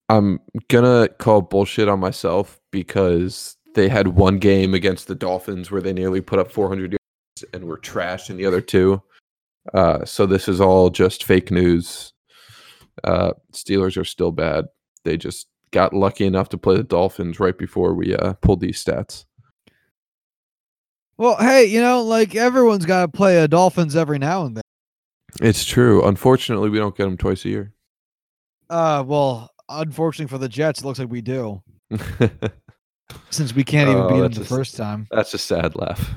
I'm gonna call bullshit on myself because they had one game against the Dolphins where they nearly put up 400 yards and were trashed in the other two. Uh, so this is all just fake news. Uh, Steelers are still bad. They just got lucky enough to play the Dolphins right before we uh, pulled these stats. Well, hey, you know, like everyone's got to play a Dolphins every now and then. It's true. Unfortunately, we don't get them twice a year. Uh, well, unfortunately for the Jets, it looks like we do [laughs] since we can't even Oh, beat them the a first time. That's a sad laugh.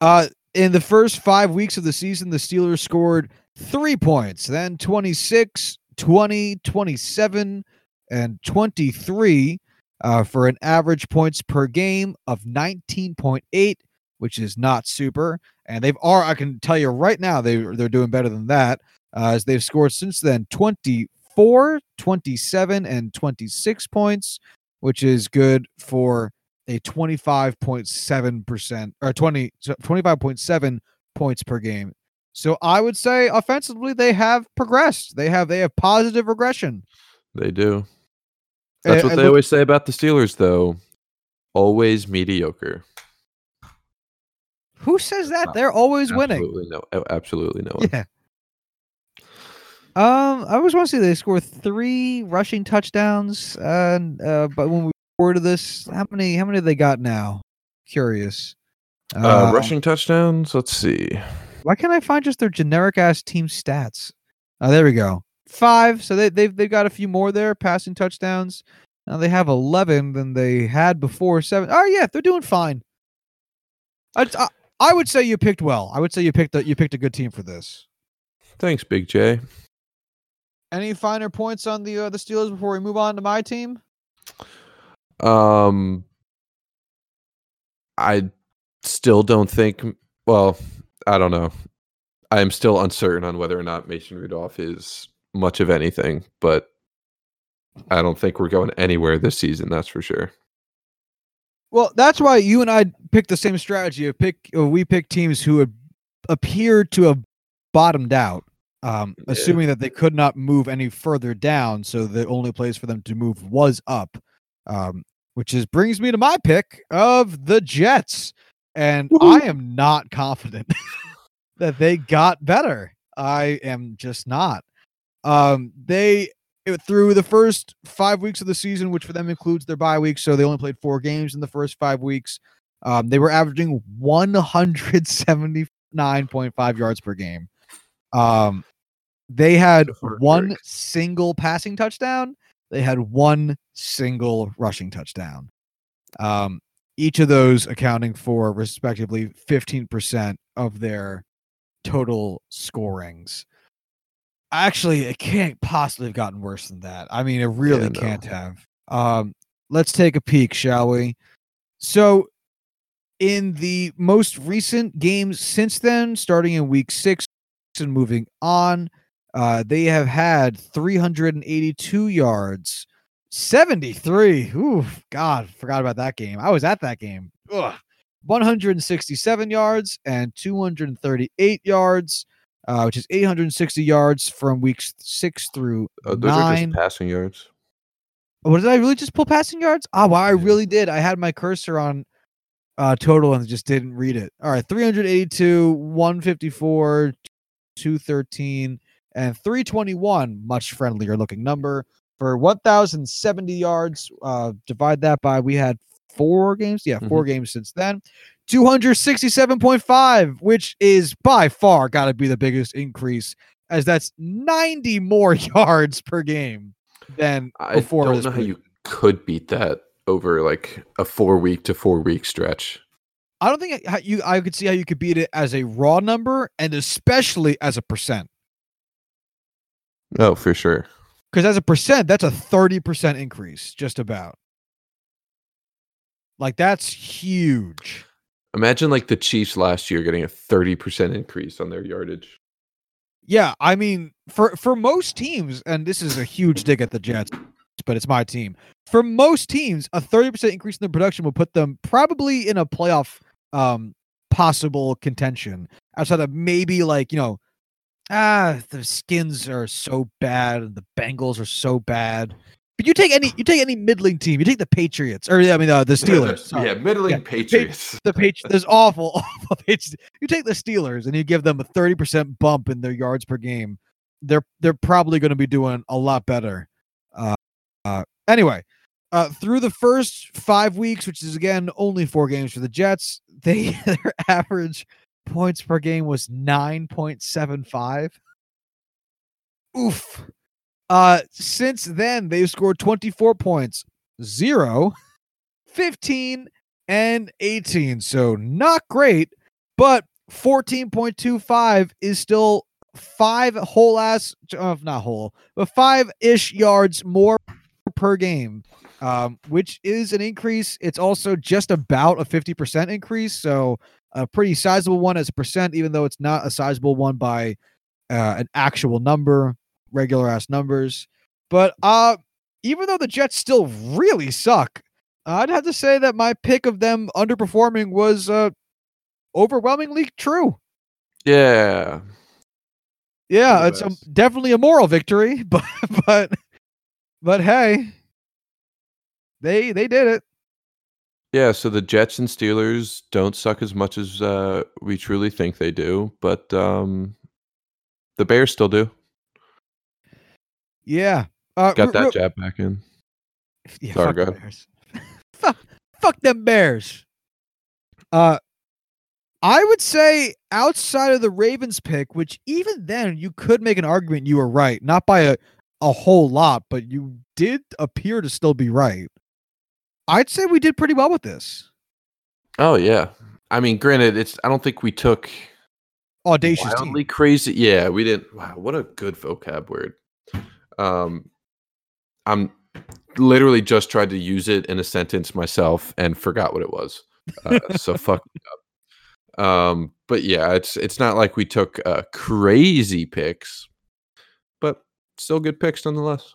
Uh, in the first five weeks of the season, the Steelers scored three points, then 26, 20, 27, and 23 uh, for an average points per game of 19.8, which is not super. And they've are I can tell you right now they they're doing better than that uh, as they've scored since then 24 24, 27, and 26 points, which is good for a 25.7% or 20 so 25.7 points per game. So I would say offensively they have progressed. They have they have positive regression. They do. That's Uh, what I they look- always say about the Steelers, though. Always mediocre. Who says that? They're always winning. Absolutely no. Absolutely no. one. Yeah. Um, I always want to see they score three rushing touchdowns. And uh, but when we recorded this, how many? How many have they got now? Curious. Uh, Um, rushing touchdowns. Let's see. Why can't I find just their generic ass team stats? Oh, there we go. Five. So they they've they've got a few more there. Passing touchdowns. Now they have eleven than they had before. Seven. Oh yeah, they're doing fine. I, I, I would say you picked well. I would say you picked a, you picked a good team for this. Thanks, Big J. Any finer points on the uh, the Steelers before we move on to my team? Um, I still don't think. Well, I don't know. I am still uncertain on whether or not Mason Rudolph is much of anything, but I don't think we're going anywhere this season. That's for sure. Well, that's why you and I picked the same strategy. Of pick, we picked teams who had appeared to have bottomed out, um, Yeah. assuming that they could not move any further down. So the only place for them to move was up, um, which is brings me to my pick of the Jets, and I am not confident [laughs] that they got better. I am just not. Um, they it- through the first five weeks of the season, which for them includes their bye week, so they only played four games in the first five weeks. Um, they were averaging 179.5 yards per game. Um, they had one single passing touchdown. They had one single rushing touchdown. Um, each of those accounting for respectively 15% of their total scorings. Actually, it can't possibly have gotten worse than that. I mean, it really no. can't have. Um, let's take a peek, shall we? So, in the most recent games since then, starting in week six moving on, uh, they have had 382 yards, 73. Ooh, God, forgot about that game. I was at that game. Ugh. 167 yards and 238 yards, uh, which is 860 yards from weeks six through Uh, those are nine. just passing yards. What did I really just pull passing yards? Oh, wow, I really did. I had my cursor on uh total and just didn't read it. All right, 382, 154, 213, and 321, much friendlier looking number for 1070 yards. Uh divide that by we had four games. Yeah, 4 games since then. 267.5, which is by far got to be the biggest increase as that's 90 more [laughs] yards per game than I before don't this know how you could beat that over like a four week to four week stretch. I don't think I- you I could see how you could beat it as a raw number and especially as a percent. Oh, for sure. Because as a percent, that's a 30% increase, just about. Like that's huge. Imagine like the Chiefs last year getting a 30% increase on their yardage. Yeah, I mean, for for most teams, and this is a huge dig at the Jets, but it's my team. For most teams, a 30% increase in their production will put them probably in a playoff um possible contention outside of maybe like, you know, ah, the skins are so bad and the Bengals are so bad. But you take any you take any middling team, you take the Patriots or I mean uh, the [laughs] Steelers. sorry. yeah, middling Yeah, Patriots. [laughs] the page there's awful [laughs] awful page you take the steelers and you give them a 30% bump in their yards per game they're they're probably going to be doing a lot better uh, uh anyway uh through the first five weeks which is again only four games for the jets [laughs] they their average points per game was 9.75 oof uh since then they've scored 24 points 0 15 and 18. So not great, but 14.25 is still five whole ass, uh, not whole, but five ish yards more per game, um, which is an increase. It's also just about a 50% increase. So a pretty sizable one as a percent, even though it's not a sizable one by uh, an actual number, regular ass numbers. But uh, even though the Jets still really suck, I'd have to say that my pick of them underperforming was uh, overwhelmingly true. Yeah. Yeah, it's a, definitely a moral victory, [laughs] but but but hey, they they did it. Yeah, so the Jets and Steelers don't suck as much as uh, we truly think they do, but um, the Bears still do. Yeah, uh, Got that re- jab back in. [laughs] Yeah, Sorry, fuck. Bears. [laughs] fuck, fuck them Bears. Uh, I would say outside of the Ravens pick, which even then you could make an argument you were right, not by a, a whole lot, but you did appear to still be right. I'd say we did pretty well with this. Oh yeah. I mean, granted, it's. I don't think we took Audacious team. wildly crazy. Yeah, we didn't. Wow, what a good vocab word. Um, I'm literally just tried to use it in a sentence myself and forgot what it was. Uh, so [laughs] fuck me up. Um, but yeah, it's it's not like we took uh, crazy picks, still good picks nonetheless.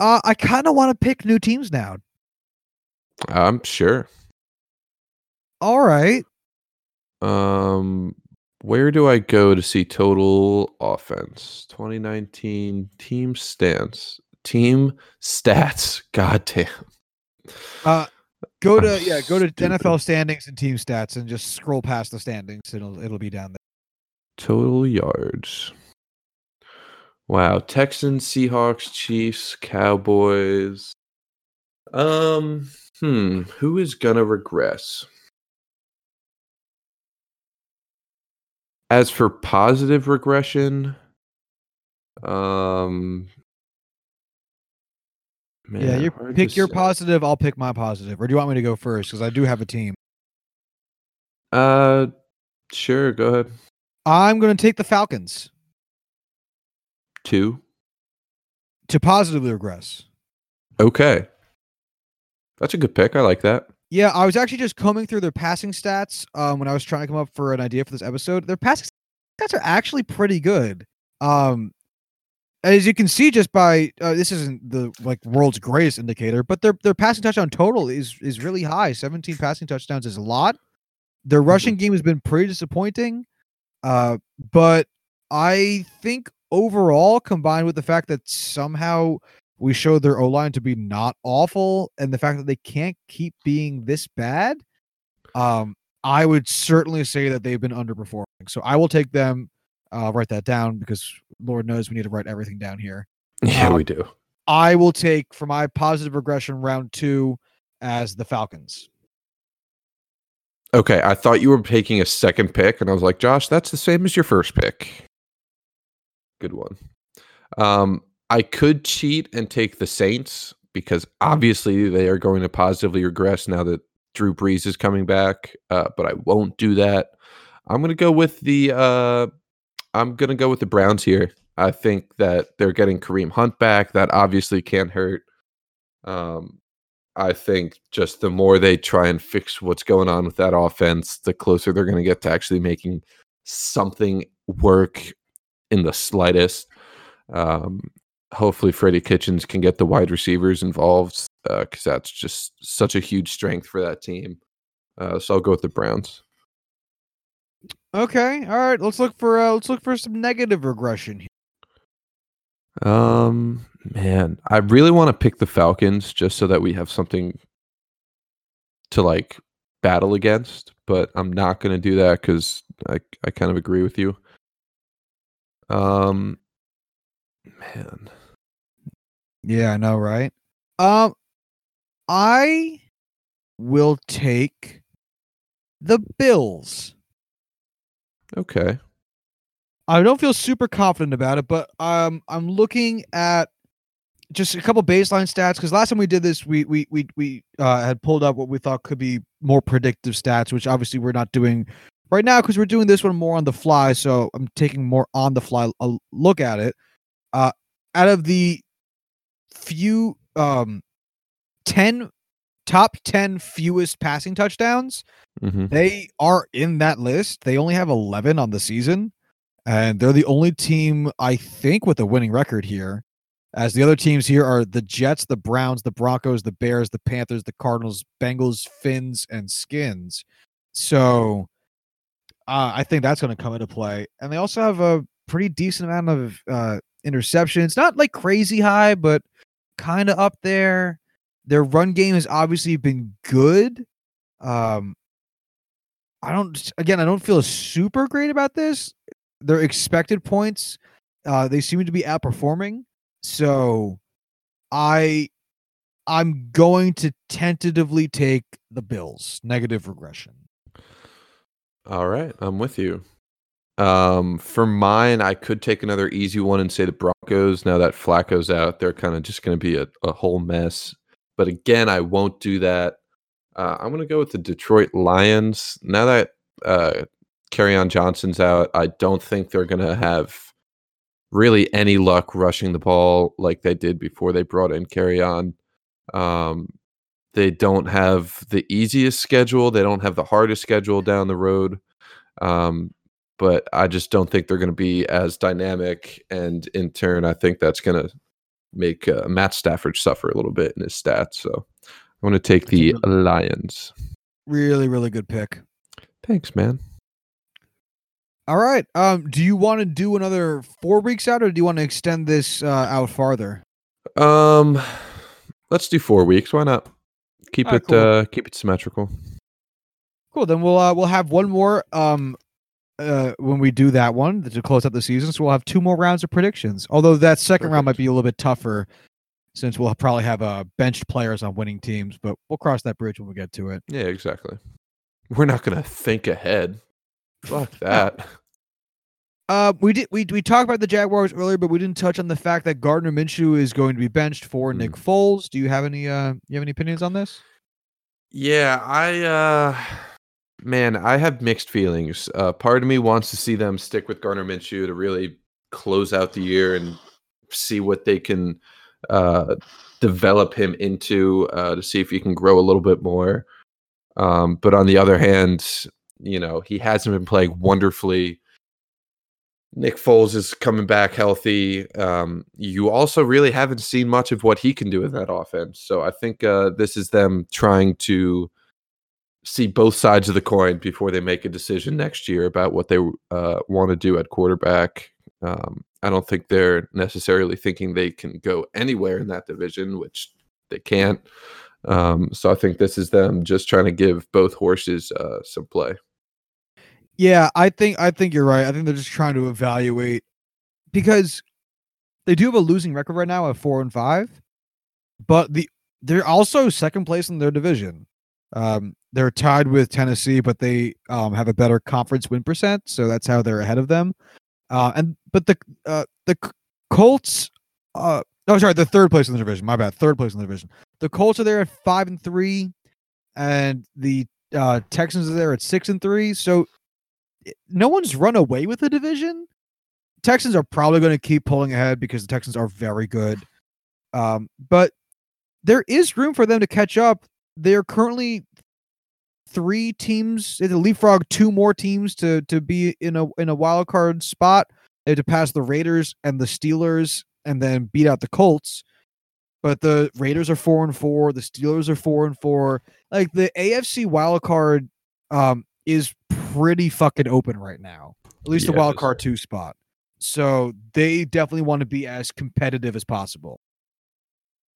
Uh, I kind of want to pick new teams now. I'm sure. All right. Um, where do I go to see total offense? 2019 team stance, team stats. [laughs] God damn. Uh, go to [laughs] yeah, go to stupid. NFL standings and team stats and just scroll past the standings. It'll it'll be down there. Total yards. Wow. Texans, Seahawks, Chiefs, Cowboys. Um, hmm, who is gonna regress? As for positive regression, um yeah, you pick your say. positive. I'll pick my positive. Or do you want me to go first? Because I do have a team. Uh sure, go ahead. I'm going to take the Falcons Two. to positively regress. Okay. That's a good pick. I like that. Yeah, I was actually just combing through their passing stats um, when I was trying to come up for an idea for this episode. Their passing stats are actually pretty good. Um, as you can see, just by uh, this isn't the like world's greatest indicator, but their their passing touchdown total is is really high. Seventeen passing touchdowns is a lot. Their rushing game has been pretty disappointing, uh, but I think overall, combined with the fact that somehow we showed their O line to be not awful, and the fact that they can't keep being this bad, um, I would certainly say that they've been underperforming. So I will take them. Uh, write that down because Lord knows we need to write everything down here. [laughs] Yeah, Um, we do. I will take for my positive regression round two as the Falcons. Okay, I thought you were taking a second pick, and I was like, Josh, that's the same as your first pick. Good one. Um, I could cheat and take the Saints because obviously they are going to positively regress now that Drew Brees is coming back. Uh, but I won't do that. I'm gonna go with the uh, I'm gonna go with the Browns here. I think that they're getting Kareem Hunt back. That obviously can't hurt. Um, I think just the more they try and fix what's going on with that offense, the closer they're going to get to actually making something work in the slightest. Um, hopefully, Freddie Kitchens can get the wide receivers involved because that's just such a huge strength for that team. Uh, so I'll go with the Browns. Okay, all right. Let's look for uh, let's look for some negative regression here. Um, man, I really want to pick the Falcons just so that we have something to like battle against, but I'm not going to do that because I I kind of agree with you. Um, man, Yeah, I know, right? Um, I will take the Bills. okay, I don't feel super confident about it, but um, I'm looking at just a couple baseline stats because last time we did this, we we we we uh, had pulled up what we thought could be more predictive stats, which obviously we're not doing right now because we're doing this one more on the fly. So I'm taking more on the fly a look at it. Uh, out of the few um, ten top ten fewest passing touchdowns, hmm they are in that list. They only have 11 on the season. and they're the only team I think with a winning record here. As the other teams here are the Jets, the Browns, the Broncos, the Bears, the Panthers, the Cardinals, Bengals, Fins, and Skins. So uh, I think that's going to come into play. And they also have a pretty decent amount of uh, interceptions. Not like crazy high, but kind of up there. Their run game has obviously been good. Um, I don't. Again, I don't feel super great about this. Their expected points, uh, they seem to be outperforming. So, I, I'm going to tentatively take the Bills negative regression. All right, I'm with you. Um, for mine, I could take another easy one and say the Broncos. Now that Flacco's out, they're kind of just going to be a, a whole mess. But again, I won't do that. Uh, I'm going to go with the Detroit Lions. Now that uh, on Johnson's out, I don't think they're going to have really any luck rushing the ball like they did before they brought in Kerryon. Um, they don't have the easiest schedule. They don't have the hardest schedule down the road. Um, but I just don't think they're going to be as dynamic. And in turn, I think that's going to make uh, Matt Stafford suffer a little bit in his stats. So I want to take the Lions. Really, really good pick. Thanks, man. All right. Um, do you want to do another four weeks out, or do you want to extend this uh, out farther? Um, let's do four weeks. Why not? Keep it cool. uh, keep it symmetrical. Cool. Then we'll uh, we'll have one more um uh, when we do that one to close out the season. So we'll have two more rounds of predictions. Although that second Perfect. round might be a little bit tougher since we'll probably have uh, benched players on winning teams, but we'll cross that bridge when we get to it. Yeah, exactly. We're not going to think ahead. Fuck [laughs] that. Uh, we did we we talked about the Jaguars earlier, but we didn't touch on the fact that Gardner Minshew is going to be benched for mm. Nick Foles. Do you have any uh you have any opinions on this? Yeah, I uh Man, I have mixed feelings. Uh, part of me wants to see them stick with Gardner Minshew to really close out the year and see what they can uh, develop him into uh, to see if he can grow a little bit more. Um, but on the other hand, you know, he hasn't been playing wonderfully. Nick Foles is coming back healthy. Um, you also really haven't seen much of what he can do in that offense. So I think uh, this is them trying to see both sides of the coin before they make a decision next year about what they uh, want to do at quarterback. Um, I don't think they're necessarily thinking they can go anywhere in that division, which they can't. Um, so I think this is them just trying to give both horses uh, some play. Yeah, I think I think you're right. I think they're just trying to evaluate because they do have a losing record right now at four and five, but the they're also second place in their division. Um, they're tied with Tennessee, but they um, have a better conference win percent, so that's how they're ahead of them. Uh, and but the uh, the Colts, uh, oh sorry, the third place in the division. My bad, third place in the division. The Colts are there at five and three, and the uh, Texans are there at six and three. So no one's run away with the division. Texans are probably going to keep pulling ahead because the Texans are very good. Um, but there is room for them to catch up. They're currently three teams. To leapfrog two more teams to to be in a in a wild card spot. They have to pass the Raiders and the Steelers and then beat out the Colts. But the Raiders are four and four. The Steelers are four and four. Like the AFC wild card um, is pretty fucking open right now. At least yes. the wild card two spot. So they definitely want to be as competitive as possible.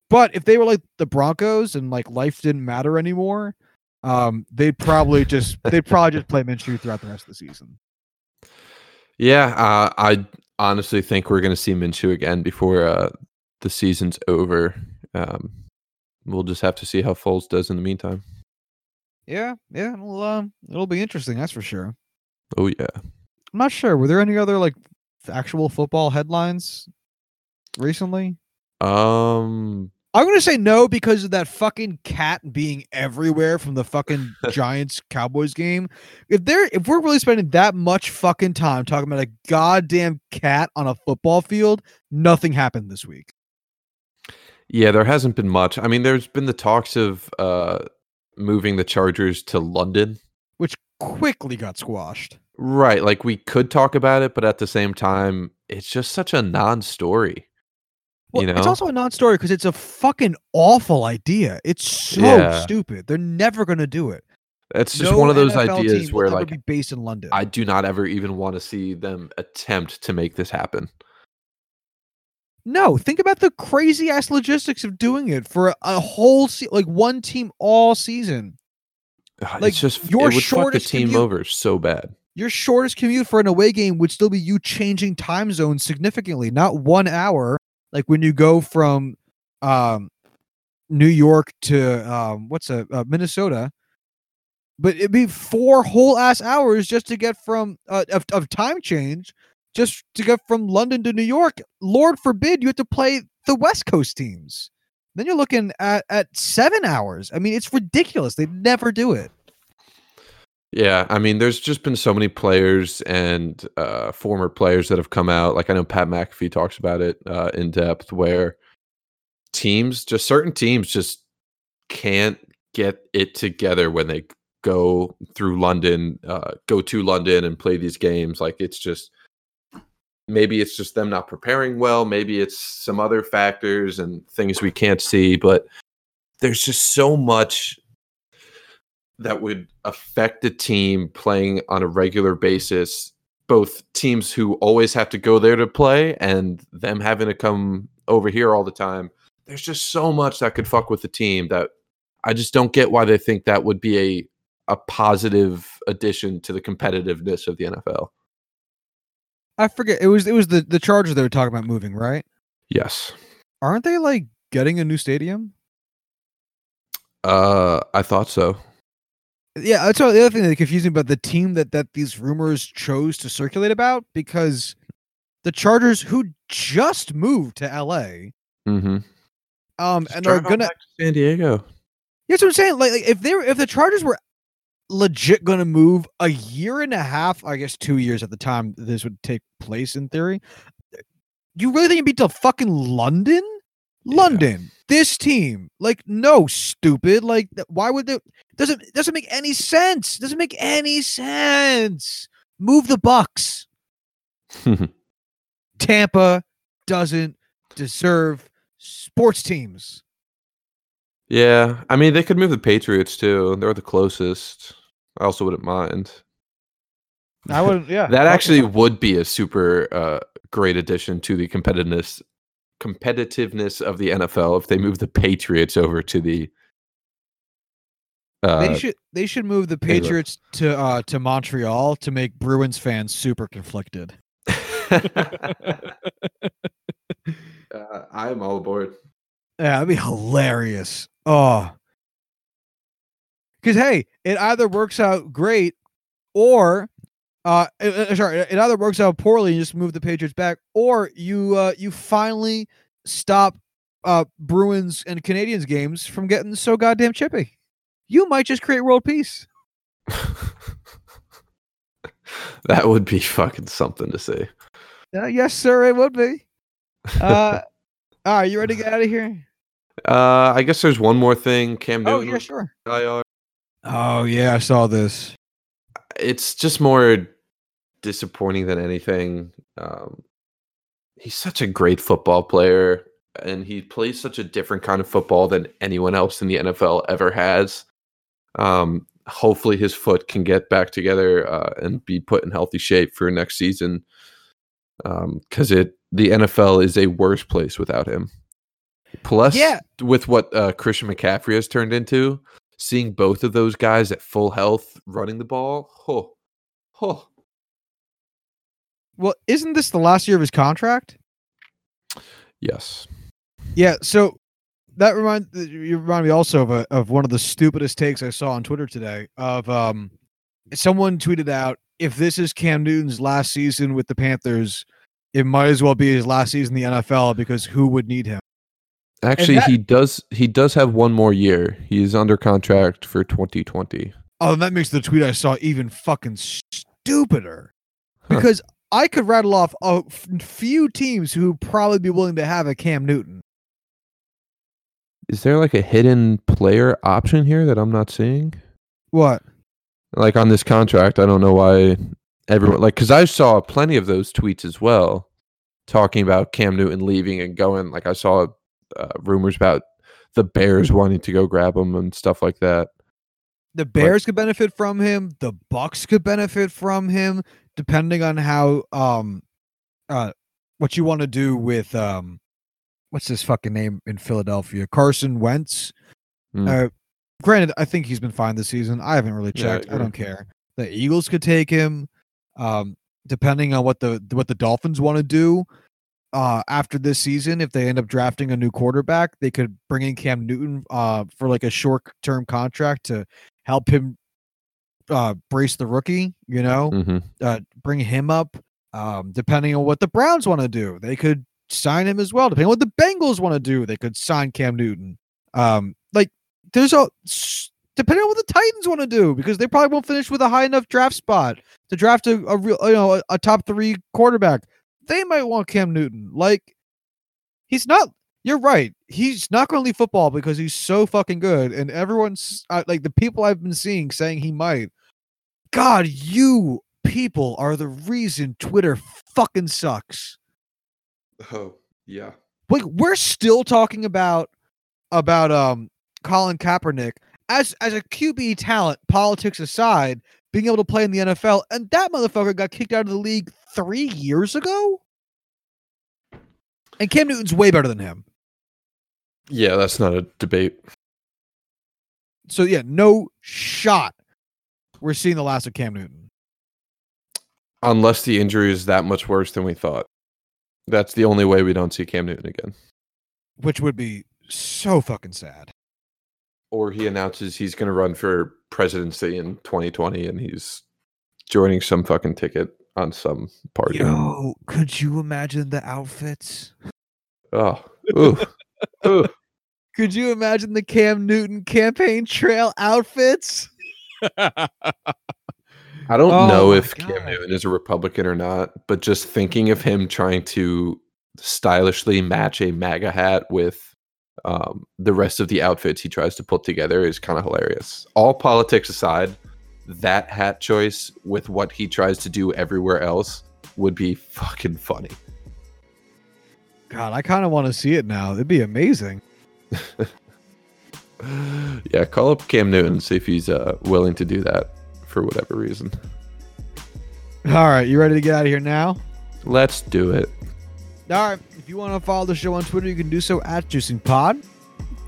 But if they were like the Broncos and like life didn't matter anymore, um, they'd probably just [laughs] they'd probably just play Minshew throughout the rest of the season. Yeah, uh, I honestly think we're going to see Minshew again before uh, the season's over. Um, we'll just have to see how Foles does in the meantime. Yeah, yeah, it'll uh, it'll be interesting. That's for sure. Oh yeah. I'm not sure. Were there any other like actual football headlines recently? Um, I'm gonna say no because of that fucking cat being everywhere from the fucking [laughs] Giants Cowboys game. If they're if we're really spending that much fucking time talking about a goddamn cat on a football field, nothing happened this week. Yeah, there hasn't been much. I mean, there's been the talks of uh moving the Chargers to London, which quickly got squashed. Right, like we could talk about it, but at the same time, it's just such a non-story. Well, you know? it's also a non-story because it's a fucking awful idea. It's so Yeah. stupid. They're never gonna do it. It's just No one of those NFL ideas where like be based in London. I do not ever even want to see them attempt to make this happen. No, think about the crazy ass logistics of doing it for a, whole se- like one team all season. Like, it's just your it would fuck the shortest team commute- over so bad. Your shortest commute for an away game would still be you changing time zones significantly, not one hour. Like when you go from um, New York to um, what's a uh, Minnesota, but it'd be four whole ass hours just to get from uh, of, of time change, just to get from London to New York. Lord forbid you have to play the West Coast teams. Then you're looking at at seven hours. I mean, it's ridiculous. They never do it. Yeah, I mean, there's just been so many players and uh, former players that have come out. Like I know Pat McAfee talks about it uh, in depth, where teams, just certain teams, just can't get it together when they go through London, uh, go to London and play these games. Like it's just maybe it's just them not preparing well. Maybe it's some other factors and things we can't see, but there's just so much that would affect a team playing on a regular basis both teams who always have to go there to play and them having to come over here all the time there's just so much that could fuck with the team that i just don't get why they think that would be a a positive addition to the competitiveness of the nfl I forget. It was it was the the Chargers they were talking about moving, right? yes Aren't they like getting a new stadium? uh i thought so Yeah, that's what the other thing that confused me about the team that that these rumors chose to circulate about because the Chargers, who just moved to LA, mm-hmm um, and are gonna. san diego That's what I'm saying. Like, like if they were, if the Chargers were legit gonna move a year and a half, I guess two years at the time this would take place in theory. You really think it'd be to fucking London? Yeah. London, this team, like, no, stupid. Like, why would they? Doesn't doesn't make any sense. Doesn't make any sense. Move the Bucks. [laughs] Tampa doesn't deserve sports teams. yeah i mean they could move the patriots too they're the closest i also wouldn't mind I wouldn't. Yeah, that actually would be a super uh, great addition to the competitiveness competitiveness of the NFL if they move the Patriots over to the. They Uh, should they should move the. Patriots to uh to Montreal to make Bruins fans super conflicted. [laughs] uh, I'm all aboard. Yeah, that'd be hilarious. Oh. Cause hey, it either works out great or uh, uh, uh, sorry, it either works out poorly and you just move the Patriots back, or you uh you finally stop uh Bruins and Canadiens games from getting so goddamn chippy. You might just create world peace. [laughs] that would be fucking something to see. Uh, yes, sir, it would be. [laughs] Uh all right, you ready to get out of here? Uh, I guess there's one more thing. Cam Oh yeah, was sure. IR. Oh yeah, I saw this. It's just more disappointing than anything. Um, he's such a great football player, and he plays such a different kind of football than anyone else in the NFL ever has. Um, hopefully, his foot can get back together uh, and be put in healthy shape for next season. Because it the NFL is a worse place without him. Plus, Yeah. with what uh, Christian McCaffrey has turned into, seeing both of those guys at full health running the ball, oh, oh. Well, isn't this the last year of his contract? Yes. Yeah, so that remind you remind me also of a, of one of the stupidest takes I saw on Twitter today. Of um, someone tweeted out, "If this is Cam Newton's last season with the Panthers, it might as well be his last season in the NFL because who would need him?" Actually, that- he does. He does have one more year. He is under contract for 2020. Oh, and that makes the tweet I saw even fucking stupider Huh. because I could rattle off a f- few teams who probably be willing to have a Cam Newton. Is there like a hidden player option here that I'm not seeing? What? Like on this contract, I don't know why everyone like because I saw plenty of those tweets as well, talking about Cam Newton leaving and going. Like I saw uh, rumors about the Bears wanting to go grab him and stuff like that. The Bears could benefit from him. The Bucks could benefit from him, depending on how um uh what you want to do with um what's his fucking name in Philadelphia? Carson Wentz. Mm. Uh granted, I think he's been fine this season. I haven't really Yeah, I checked. I, don't care. The Eagles could take him. Um depending on what the what the Dolphins want to do uh after this season if they end up drafting a new quarterback they could bring in Cam Newton uh for like a short term contract to help him uh brace the rookie you know hmm uh bring him up. Um depending on what the Browns want to do they could sign him as well. Depending on what the Bengals want to do they could sign Cam Newton. Um like there's a depending on what the Titans want to do because they probably won't finish with a high enough draft spot to draft a, a real you know a, a top 3 quarterback they might want Cam Newton. Like he's not you're right. He's not going to leave football because he's so fucking good and everyone's uh, like the people I've been seeing saying he might. God you people are the reason Twitter fucking sucks. Oh yeah. like we're still talking about about um Colin Kaepernick. As as a QB talent, politics aside, being able to play in the NFL, and that motherfucker got kicked out of the league three years ago. And Cam Newton's way better than him. Yeah, that's not a debate. So yeah, no shot. We're seeing the last of Cam Newton. Unless the injury is that much worse than we thought. That's the only way we don't see Cam Newton again. Which would be so fucking sad. Or he announces he's going to run for presidency in 2020 and he's joining some fucking ticket on some party. Yo, could you imagine the outfits? Oh, ooh, ooh. [laughs] Could you imagine the Cam Newton campaign trail outfits? I don't Oh know if Cam Newton is a Republican or not, but just thinking of him trying to stylishly match a MAGA hat with um, the rest of the outfits he tries to put together is kind of hilarious. All politics aside, that hat choice with what he tries to do everywhere else would be fucking funny. God, I kind of want to see it now. It'd be amazing. [laughs] yeah, call up Cam Newton, see if he's uh, willing to do that for whatever reason. All right, you ready to get out of here now? Let's do it. All right. If you want to follow the show on Twitter, you can do so at JuicingPod.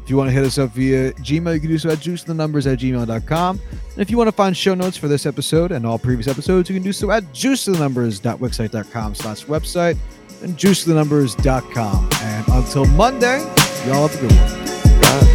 If you want to hit us up via Gmail, you can do so at juicethenumbers at gmail.com. And if you want to find show notes for this episode and all previous episodes, you can do so at juicethenumbers.wixsite.com slash website and juicethenumbers.com. And until Monday, y'all have a good one. Bye.